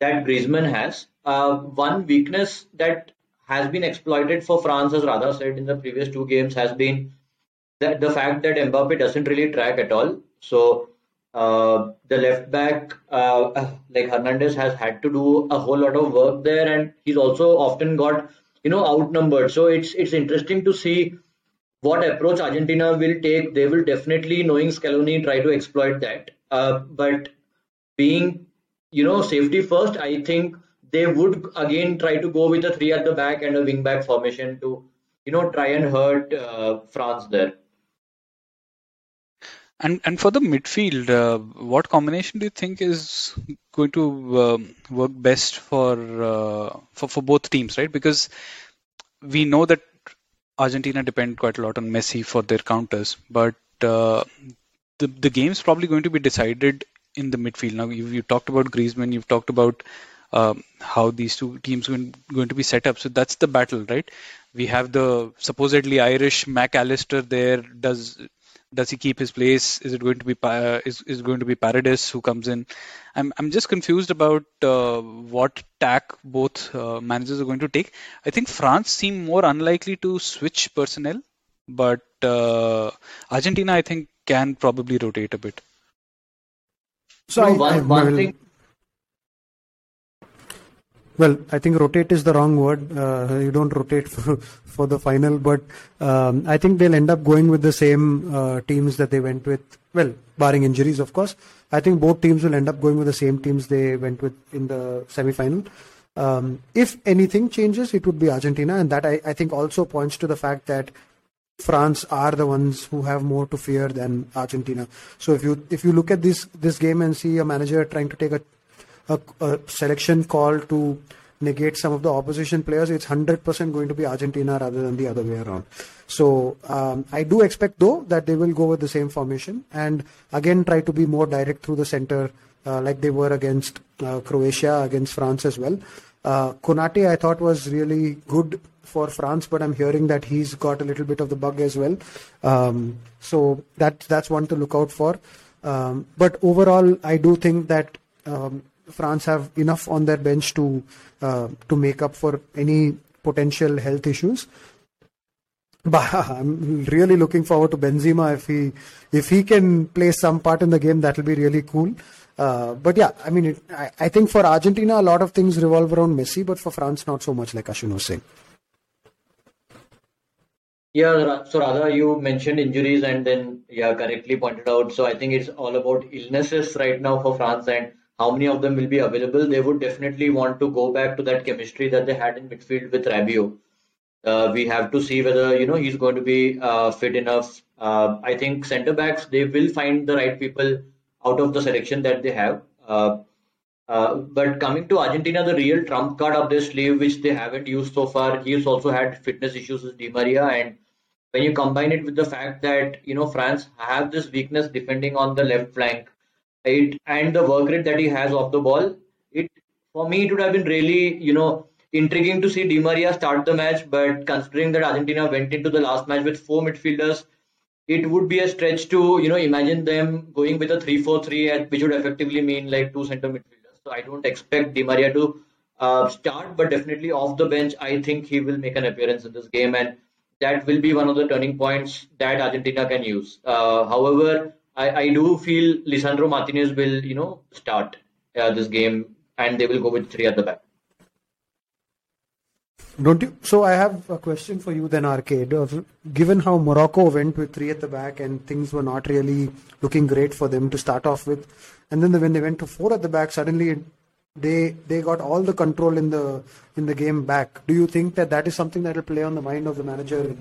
that Griezmann has. Uh, one weakness that has been exploited for France, as Radha said in the previous two games, has been that the fact that Mbappe doesn't really track at all. So uh, the left back, uh, like Hernandez, has had to do a whole lot of work there, and he's also often got you know outnumbered. So it's it's interesting to see what approach Argentina will take, they will definitely, knowing Scaloni, try to exploit that. Uh, but being, you know, safety first, I think they would again try to go with a three at the back and a wing back formation to, you know, try and hurt uh, France there. And and for the midfield, uh, what combination do you think is going to um, work best for uh, for for both teams, right? Because we know that Argentina depend quite a lot on Messi for their counters, but uh, the the game's probably going to be decided in the midfield. Now you you talked about Griezmann, you've talked about um, how these two teams are going to be set up. So that's the battle, right? We have the supposedly Irish Mac Allister there. Does does he keep his place? Is it going to be is is going to be Paredes who comes in? I'm I'm just confused about uh, what tack both uh, managers are going to take. I think France seem more unlikely to switch personnel, but uh, Argentina I think can probably rotate a bit. So no, I, one, I, one thing well, I think rotate is the wrong word. Uh, you don't rotate for, for the final, but um, I think they'll end up going with the same uh, teams that they went with. Well, barring injuries, of course. I think both teams will end up going with the same teams they went with in the semi-final. Um, if anything changes, it would be Argentina, and that I, I think also points to the fact that France are the ones who have more to fear than Argentina. So if you if you look at this this game and see a manager trying to take a a, a selection call to negate some of the opposition players, it's hundred percent going to be Argentina rather than the other way around. So um, I do expect though that they will go with the same formation and again try to be more direct through the center uh, like they were against uh, Croatia, against France as well. Uh, Konate I thought was really good for France, but I'm hearing that he's got a little bit of the bug as well. Um, so that that's one to look out for. Um, but overall, I do think that um, France have enough on their bench to uh, to make up for any potential health issues. But I'm really looking forward to Benzema if he if he can play some part in the game. That'll be really cool. Uh, but yeah, I mean, it, I, I, think for Argentina, a lot of things revolve around Messi, but for France, not so much, like Ashwin was saying. Yeah, so Radha, you mentioned injuries and then, yeah, correctly pointed out. So I think it's all about illnesses right now for France and how many of them will be available. They would definitely want to go back to that chemistry that they had in midfield with Rabiot. Uh, we have to see whether you know he's going to be uh, fit enough. Uh, I think centre backs they will find the right people out of the selection that they have. Uh, uh, but coming to Argentina, the real trump card of their sleeve, which they haven't used so far, he's also had fitness issues with Di Maria, and when you combine it with the fact that you know France have this weakness defending on the left flank, it and the work rate that he has off the ball, it for me it would have been really you know intriguing to see Di Maria start the match. But considering that Argentina went into the last match with four midfielders, it would be a stretch to you know imagine them going with a 3-4-3, which would effectively mean like two center midfielders. So I don't expect Di Maria to uh, start, but definitely off the bench, I think he will make an appearance in this game, and that will be one of the turning points that Argentina can use. Uh, however, I, I, do feel Lisandro Martinez will you know start uh, this game, and they will go with three at the back. Don't you? So I have a question for you then, RK. Given how Morocco went with three at the back and things were not really looking great for them to start off with, and then when they went to four at the back, suddenly they they got all the control in the in the game back. Do you think that that is something that will play on the mind of the manager?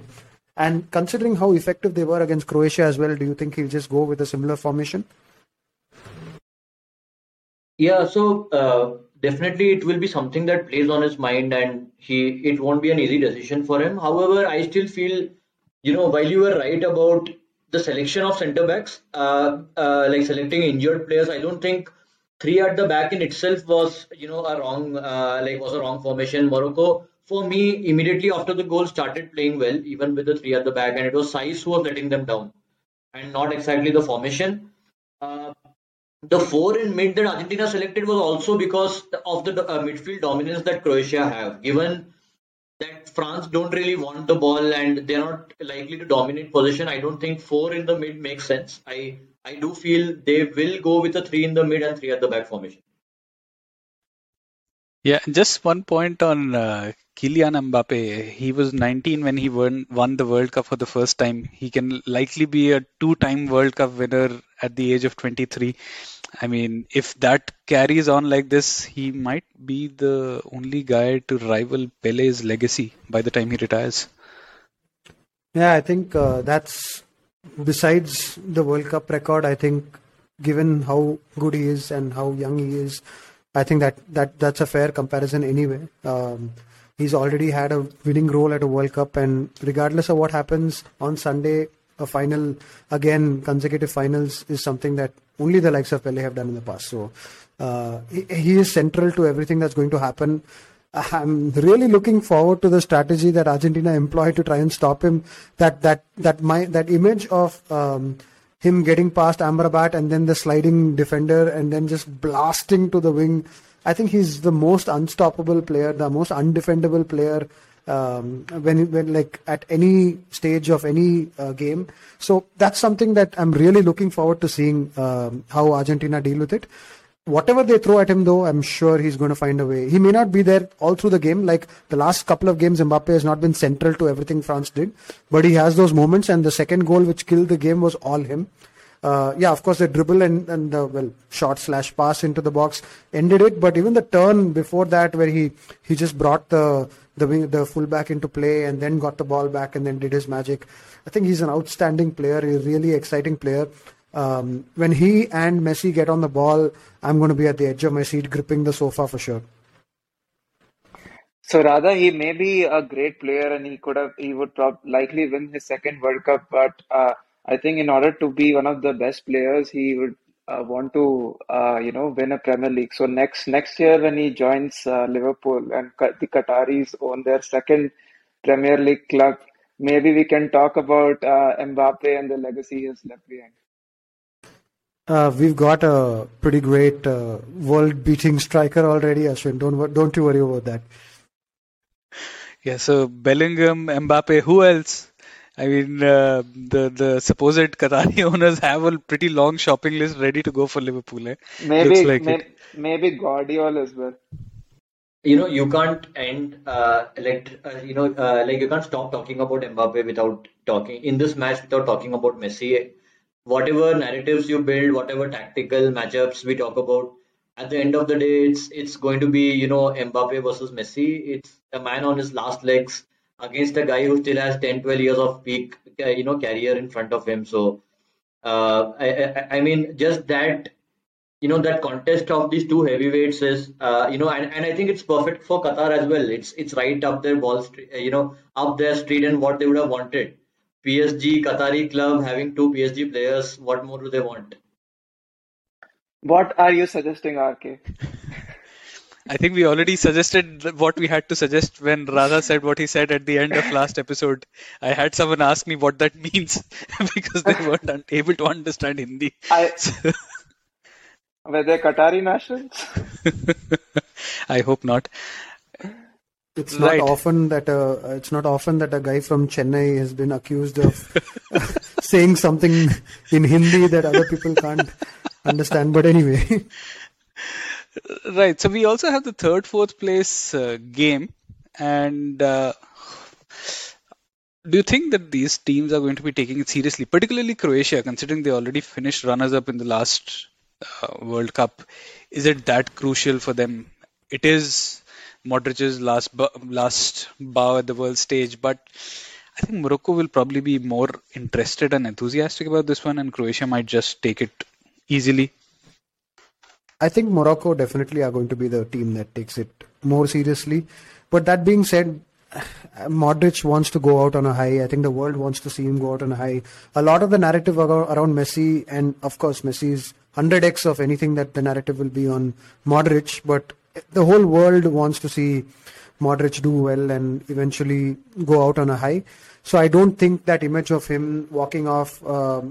And considering how effective they were against Croatia as well, do you think he'll just go with a similar formation? Yeah, so uh, definitely it will be something that plays on his mind and he it won't be an easy decision for him however i still feel you know while you were right about the selection of center backs uh, uh, like selecting injured players i don't think three at the back in itself was you know a wrong uh, like was a wrong formation morocco for me immediately after the goal started playing well even with the three at the back and it was Saiss who was letting them down and not exactly the formation uh, the four in mid that Argentina selected was also because of the uh, midfield dominance that Croatia have. Given that France don't really want the ball and they're not likely to dominate position, I don't think four in the mid makes sense. I I do feel they will go with a three in the mid and three at the back formation. Yeah, just one point on uh, Kylian Mbappe. He was 19 when he won won the World Cup for the first time. He can likely be a two-time World Cup winner at the age of 23. I mean, if that carries on like this, he might be the only guy to rival Pele's legacy by the time he retires. Yeah, I think uh, that's besides the World Cup record. I think, given how good he is and how young he is, I think that, that that's a fair comparison anyway. Um, he's already had a winning role at a World Cup, and regardless of what happens on Sunday, a final again consecutive finals is something that only the likes of Pele have done in the past. So uh, he, he, is central to everything that's going to happen. I'm really looking forward to the strategy that Argentina employ to try and stop him. That that that my that image of um, him getting past Amrabat and then the sliding defender and then just blasting to the wing. I think he's the most unstoppable player, the most undefendable player um, when when like at any stage of any uh, game. So that's something that I'm really looking forward to seeing um, how Argentina deal with it. Whatever they throw at him, though, I'm sure he's going to find a way. He may not be there all through the game. Like the last couple of games, Mbappe has not been central to everything France did, but he has those moments. And the second goal, which killed the game, was all him. Uh, yeah, of course, the dribble and, and the well shot slash pass into the box ended it. But even the turn before that, where he he just brought the the wing, the fullback into play and then got the ball back and then did his magic. I think he's an outstanding player. He's a really exciting player. Um, when he and Messi get on the ball, I'm going to be at the edge of my seat, gripping the sofa for sure. So rather, he may be a great player, and he could have, he would prob- likely win his second World Cup. But uh, I think in order to be one of the best players, he would uh, want to, uh, you know, win a Premier League. So next next year when he joins uh, Liverpool and the Qataris own their second Premier League club, maybe we can talk about uh, Mbappe and the legacy he has left behind. Uh, we've got a pretty great uh, world-beating striker already, Ashwin. Don't don't you worry about that. Yeah. So Bellingham, Mbappe, who else? I mean, uh, the the supposed Qatari owners have a pretty long shopping list ready to go for Liverpool. Eh? Maybe like may, maybe Guardiola as well. You know, you can't end uh, like uh, you know uh, like you can't stop talking about Mbappe without talking in this match without talking about Messi. Whatever narratives you build, whatever tactical matchups we talk about, at the end of the day, it's it's going to be you know Mbappe versus Messi. It's a man on his last legs against a guy who still has 10, 12 years of peak, you know, career in front of him. So, uh, I, I, I, mean, just that, you know, that contest of these two heavyweights is, uh, you know, and, and I think it's perfect for Qatar as well. It's it's right up their Wall Street, uh, you know, up their street and what they would have wanted. PSG, Qatari club having two PSG players. What more do they want? What are you suggesting, RK? I think we already suggested what we had to suggest when Radha said what he said at the end of last episode. I had someone ask me what that means because they weren't able to understand Hindi. I, were they Qatari nationals? I hope not. It's not often that a it's not often that a guy from Chennai has been accused of saying something in Hindi that other people can't understand. But anyway. Right. So we also have the third, fourth place uh, game, and uh, do you think that these teams are going to be taking it seriously, particularly Croatia, considering they already finished runners-up in the last uh, World Cup? Is it that crucial for them? It is Modric's last last bow at the world stage, but I think Morocco will probably be more interested and enthusiastic about this one, and Croatia might just take it easily. I think Morocco definitely are going to be the team that takes it more seriously. But that being said, Modric wants to go out on a high. I think the world wants to see him go out on a high. A lot of the narrative around Messi, and of course, Messi's 100x of anything that the narrative will be on Modric, but the whole world wants to see Modric do well and eventually go out on a high. So I don't think that image of him walking off, uh,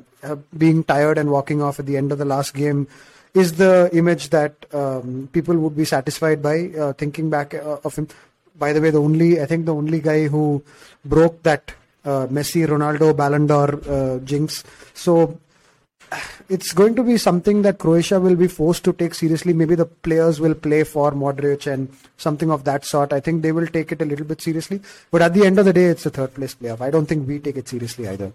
being tired and walking off at the end of the last game is the image that um, people would be satisfied by uh, thinking back uh, of him. By the way, the only I think the only guy who broke that uh, Messi, Ronaldo, Ballon d'Or uh, jinx. So it's going to be something that Croatia will be forced to take seriously. Maybe the players will play for Modric and something of that sort. I think they will take it a little bit seriously. But at the end of the day, it's a third place playoff. I don't think we take it seriously either.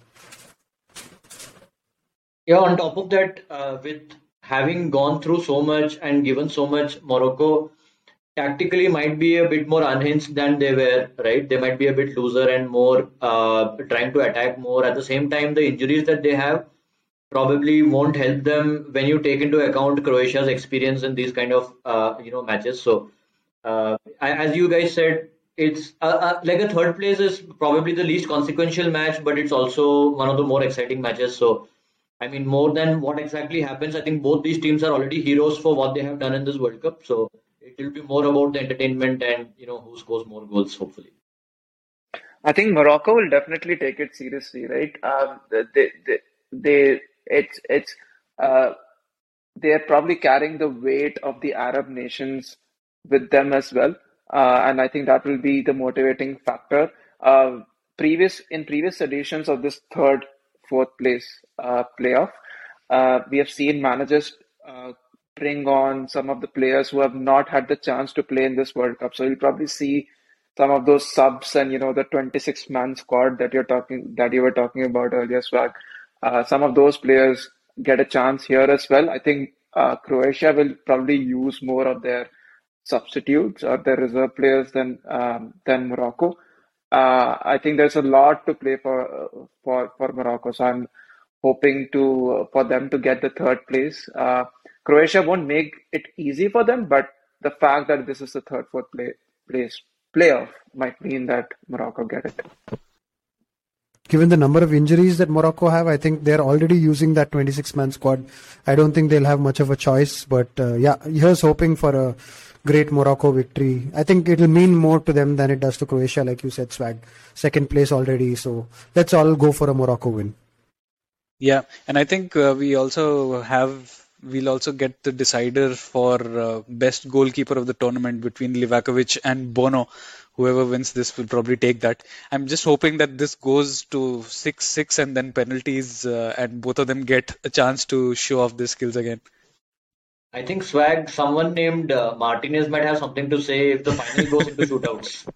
Yeah, on top of that, uh, with having gone through so much and given so much, Morocco tactically might be a bit more unhinged than they were, right? They might be a bit looser and more uh, trying to attack more. At the same time, the injuries that they have probably won't help them when you take into account Croatia's experience in these kind of uh, you know matches. So, uh, as you guys said, it's uh, uh, like a third place is probably the least consequential match, but it's also one of the more exciting matches. So I mean, more than what exactly happens, I think both these teams are already heroes for what they have done in this World Cup. So it will be more about the entertainment and you know who scores more goals, hopefully. I think Morocco will definitely take it seriously, right? Um, they, they, they, it's, it's, uh, they're probably carrying the weight of the Arab nations with them as well, uh, and I think that will be the motivating factor. Uh, previous in previous editions of this third fourth place uh, playoff. Uh, we have seen managers uh, bring on some of the players who have not had the chance to play in this World Cup. So you'll probably see some of those subs and you know the 26 man squad that you're talking that you were talking about earlier, Swag. Uh, some of those players get a chance here as well. I think uh, Croatia will probably use more of their substitutes or their reserve players than um, than Morocco. Uh, I think there's a lot to play for for for Morocco, so I'm hoping to for them to get the third place. Uh, Croatia won't make it easy for them, but the fact that this is the third, fourth play, place playoff might mean that Morocco get it. Given the number of injuries that Morocco have, I think they're already using that 26-man squad. I don't think they'll have much of a choice, but uh, yeah, here's hoping for a great Morocco victory. I think it'll mean more to them than it does to Croatia, like you said, Swag. Second place already, so let's all go for a Morocco win. Yeah, and I think uh, we also have we'll also get the decider for uh, best goalkeeper of the tournament between Livakovic and Bono. Whoever wins this will probably take that. I'm just hoping that this goes to 6 6 and then penalties, uh, and both of them get a chance to show off their skills again. I think Swag, someone named uh, Martinez might have something to say if the final goes into shootouts.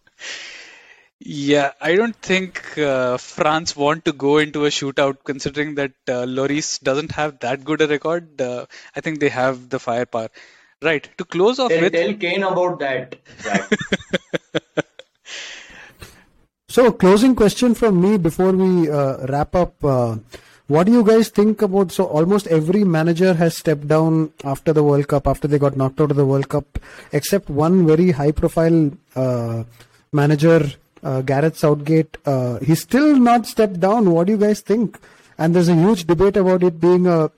Yeah, I don't think uh, France want to go into a shootout considering that uh, Lloris doesn't have that good a record. Uh, I think they have the firepower. Right, to close off tell, with. Tell Kane about that. so, closing question from me before we uh, wrap up. Uh, what do you guys think about? So, almost every manager has stepped down after the World Cup, after they got knocked out of the World Cup, except one very high profile uh, manager uh, Gareth Southgate, uh, he's still not stepped down. What do you guys think? And there's a huge debate about it being a,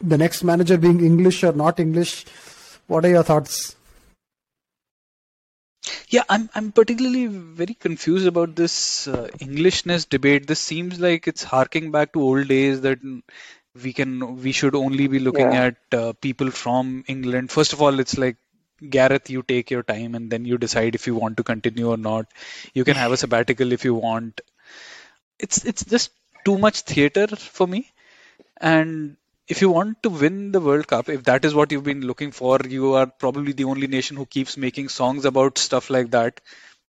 the next manager being English or not English. What are your thoughts? Yeah, I'm I'm particularly very confused about this uh, Englishness debate. This seems like it's harking back to old days that we can we should only be looking yeah. at uh, people from England. First of all, it's like Gareth, you take your time and then you decide if you want to continue or not. You can have a sabbatical if you want. It's it's just too much theater for me. And if you want to win the World Cup, if that is what you've been looking for, you are probably the only nation who keeps making songs about stuff like that.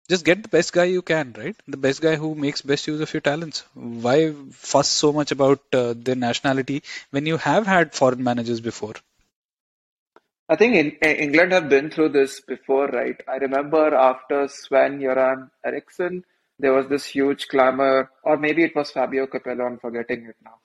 Just get the best guy you can, right? The best guy who makes best use of your talents. Why fuss so much about uh, their nationality when you have had foreign managers before? I think in, England have been through this before, right? I remember after Sven Göran Eriksson, there was this huge clamor, or maybe it was Fabio Capello, I'm forgetting it now.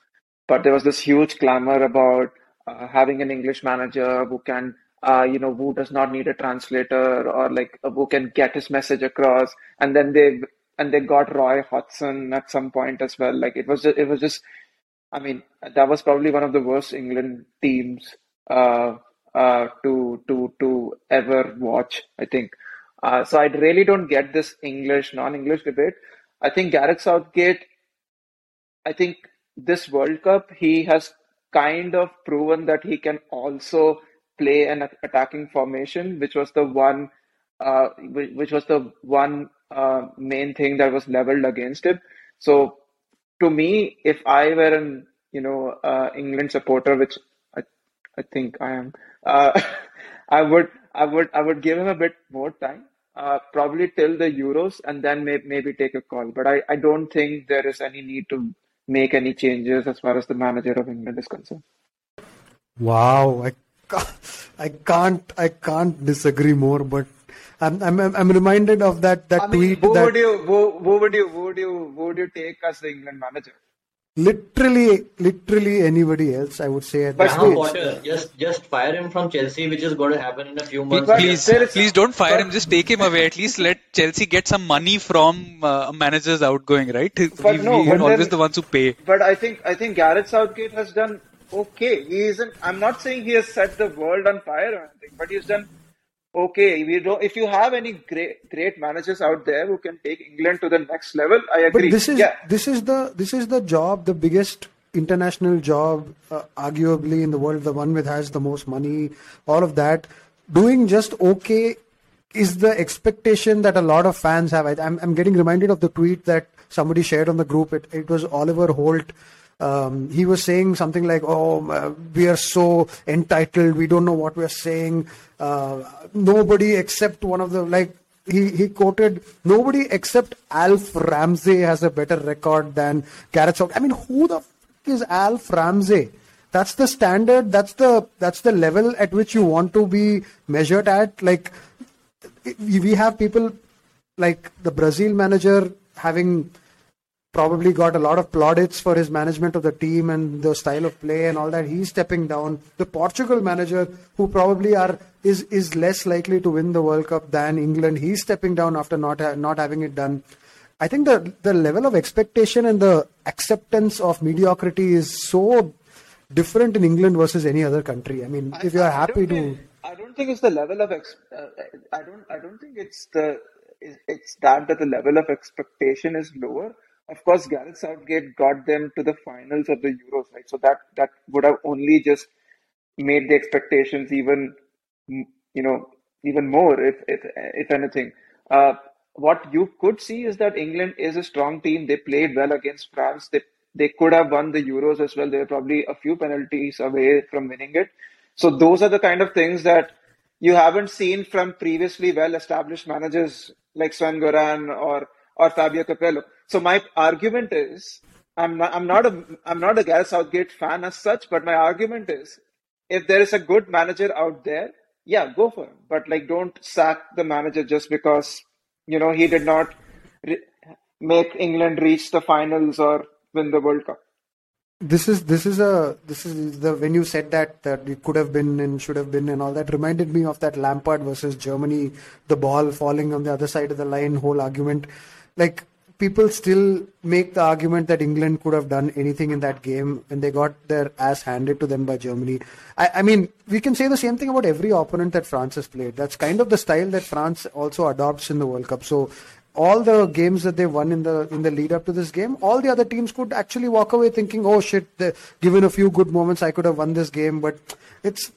But there was this huge clamor about uh, having an English manager who can, uh, you know, who does not need a translator or like uh, who can get his message across. And then they and they got Roy Hodgson at some point as well. Like it was, just, it was just, I mean, that was probably one of the worst England teams uh, uh, to to to ever watch. I think. Uh, so I really don't get this English non-English debate. I think Gareth Southgate. I think this World Cup he has kind of proven that he can also play an attacking formation, which was the one, uh, which was the one uh, main thing that was leveled against him. So, to me, if I were an you know uh, England supporter, which I, I think I am, uh, I would I would I would give him a bit more time, uh, probably till the Euros, and then may, maybe take a call. But I, I don't think there is any need to make any changes as far as the manager of England is concerned. Wow, I can't, I can't I can't disagree more. But I'm I'm I'm reminded of that that I mean, tweet. Who that... would you who, who would you who would you who would you take as the England manager? Literally literally anybody else i would say at but Potter, just just fire him from chelsea which is going to happen in a few months. please please don't fire him. Just take him away. At least let chelsea get some money from uh, managers outgoing right? But we, no, we but always then, the ones who pay. but i think i think gareth southgate has done okay. He isn't i'm not saying he has set the world on fire or anything but he's done okay, we don't. If you have any great great managers out there who can take England to the next level, I agree. But this is yeah. this is the this is the job, the biggest international job, uh, arguably in the world, the one with has the most money, all of that. Doing just okay is the expectation that a lot of fans have. I, I'm I'm getting reminded of the tweet that somebody shared on the group. It it was Oliver Holt um, he was saying something like, "Oh, uh, we are so entitled. We don't know what we're saying. Uh, nobody except one of the like." He he quoted, "Nobody except Alf Ramsey has a better record than Gareth Southgate." I mean, who the f- is Alf Ramsey? that's the standard. That's the that's the level at which you want to be measured at. Like we have people like the Brazil manager having probably got a lot of plaudits for his management of the team and the style of play and all that. He's stepping down. The Portugal manager, who probably are is is less likely to win the World Cup than England, he's stepping down after not ha- not having it done. I think the the level of expectation and the acceptance of mediocrity is so different in England versus any other country. I mean, if you are happy to. I don't think it's the level of. Ex- uh, I don't. I don't think it's the. It's that that the level of expectation is lower of course, Gareth Southgate got them to the finals of the Euros, right? So that that would have only just made the expectations even, you know, even more, if if if anything. Uh, what you could see is that England is a strong team. They played well against France. They they could have won the Euros as well. They were probably a few penalties away from winning it. So those are the kind of things that you haven't seen from previously well-established managers like Sven Goran or or Fabio Capello. So my argument is, I'm not, I'm not a, I'm not a Gareth Southgate fan as such, but my argument is, if there is a good manager out there, yeah, go for him. But like, don't sack the manager just because you know he did not re- make England reach the finals or win the World Cup. This is this is a this is the when you said that that it could have been and should have been and all that reminded me of that Lampard versus Germany, the ball falling on the other side of the line, whole argument. Like people still make the argument that England could have done anything in that game and they got their ass handed to them by Germany. I, I, mean, we can say the same thing about every opponent that France has played. That's kind of the style that France also adopts in the World Cup. So all the games that they won in the in the lead up to this game, all the other teams could actually walk away thinking, "Oh shit, given a few good moments, I could have won this game." But it's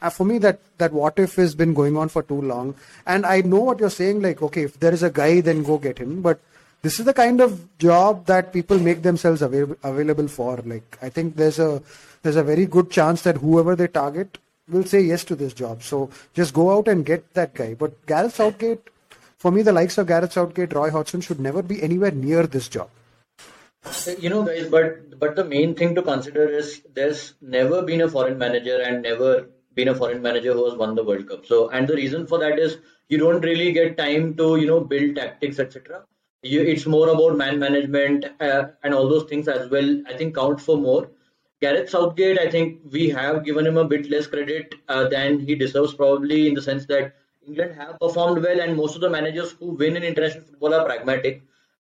Uh, for me that that what if has been going on for too long, and I know what you're saying. Like, okay, if there is a guy, then go get him. But this is the kind of job that people make themselves avail- available for. Like I think there's a there's a very good chance that whoever they target will say yes to this job. So just go out and get that guy. But Gareth Southgate, for me, the likes of Gareth Southgate, Roy Hodgson should never be anywhere near this job. Uh, you know, guys, but but the main thing to consider is there's never been a foreign manager and never been a foreign manager who has won the World Cup. So, and the reason for that is you don't really get time to you know build tactics, etc it's more about man management uh, and all those things as well. I think count for more. Gareth Southgate, I think we have given him a bit less credit uh, than he deserves, probably in the sense that England have performed well, and most of the managers who win in international football are pragmatic.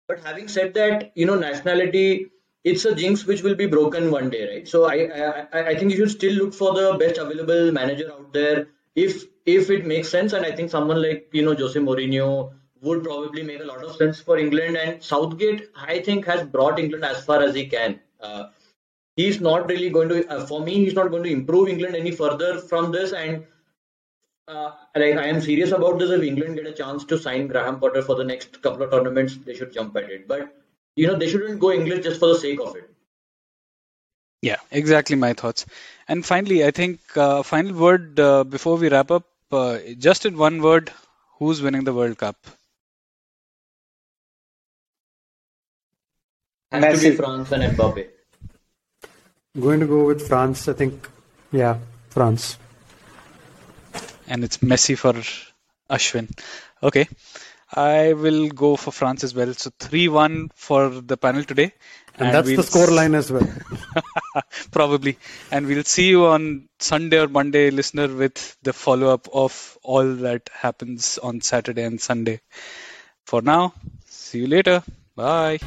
But having said that, you know, nationality it's a jinx which will be broken one day, right? So I, I I think you should still look for the best available manager out there if if it makes sense. And I think someone like you know Jose Mourinho would probably make a lot of sense for England. And Southgate, I think, has brought England as far as he can. Uh, he's not really going to, uh, for me, he's not going to improve England any further from this. And uh, like I am serious about this. If England get a chance to sign Graham Potter for the next couple of tournaments, they should jump at it. But you know, they shouldn't go English just for the sake of it. Yeah, exactly my thoughts. And finally, I think uh, final word uh, before we wrap up. Uh, just in one word, who's winning the World Cup? Has Messi. to be France and Mbappe. Going to go with France, I think. Yeah, France. And it's Messi for Ashwin. Okay. I will go for France as well. So 3 1 for the panel today. And, and that's we'll the score line as well. Probably. And we'll see you on Sunday or Monday, listener, with the follow up of all that happens on Saturday and Sunday. For now, see you later. Bye.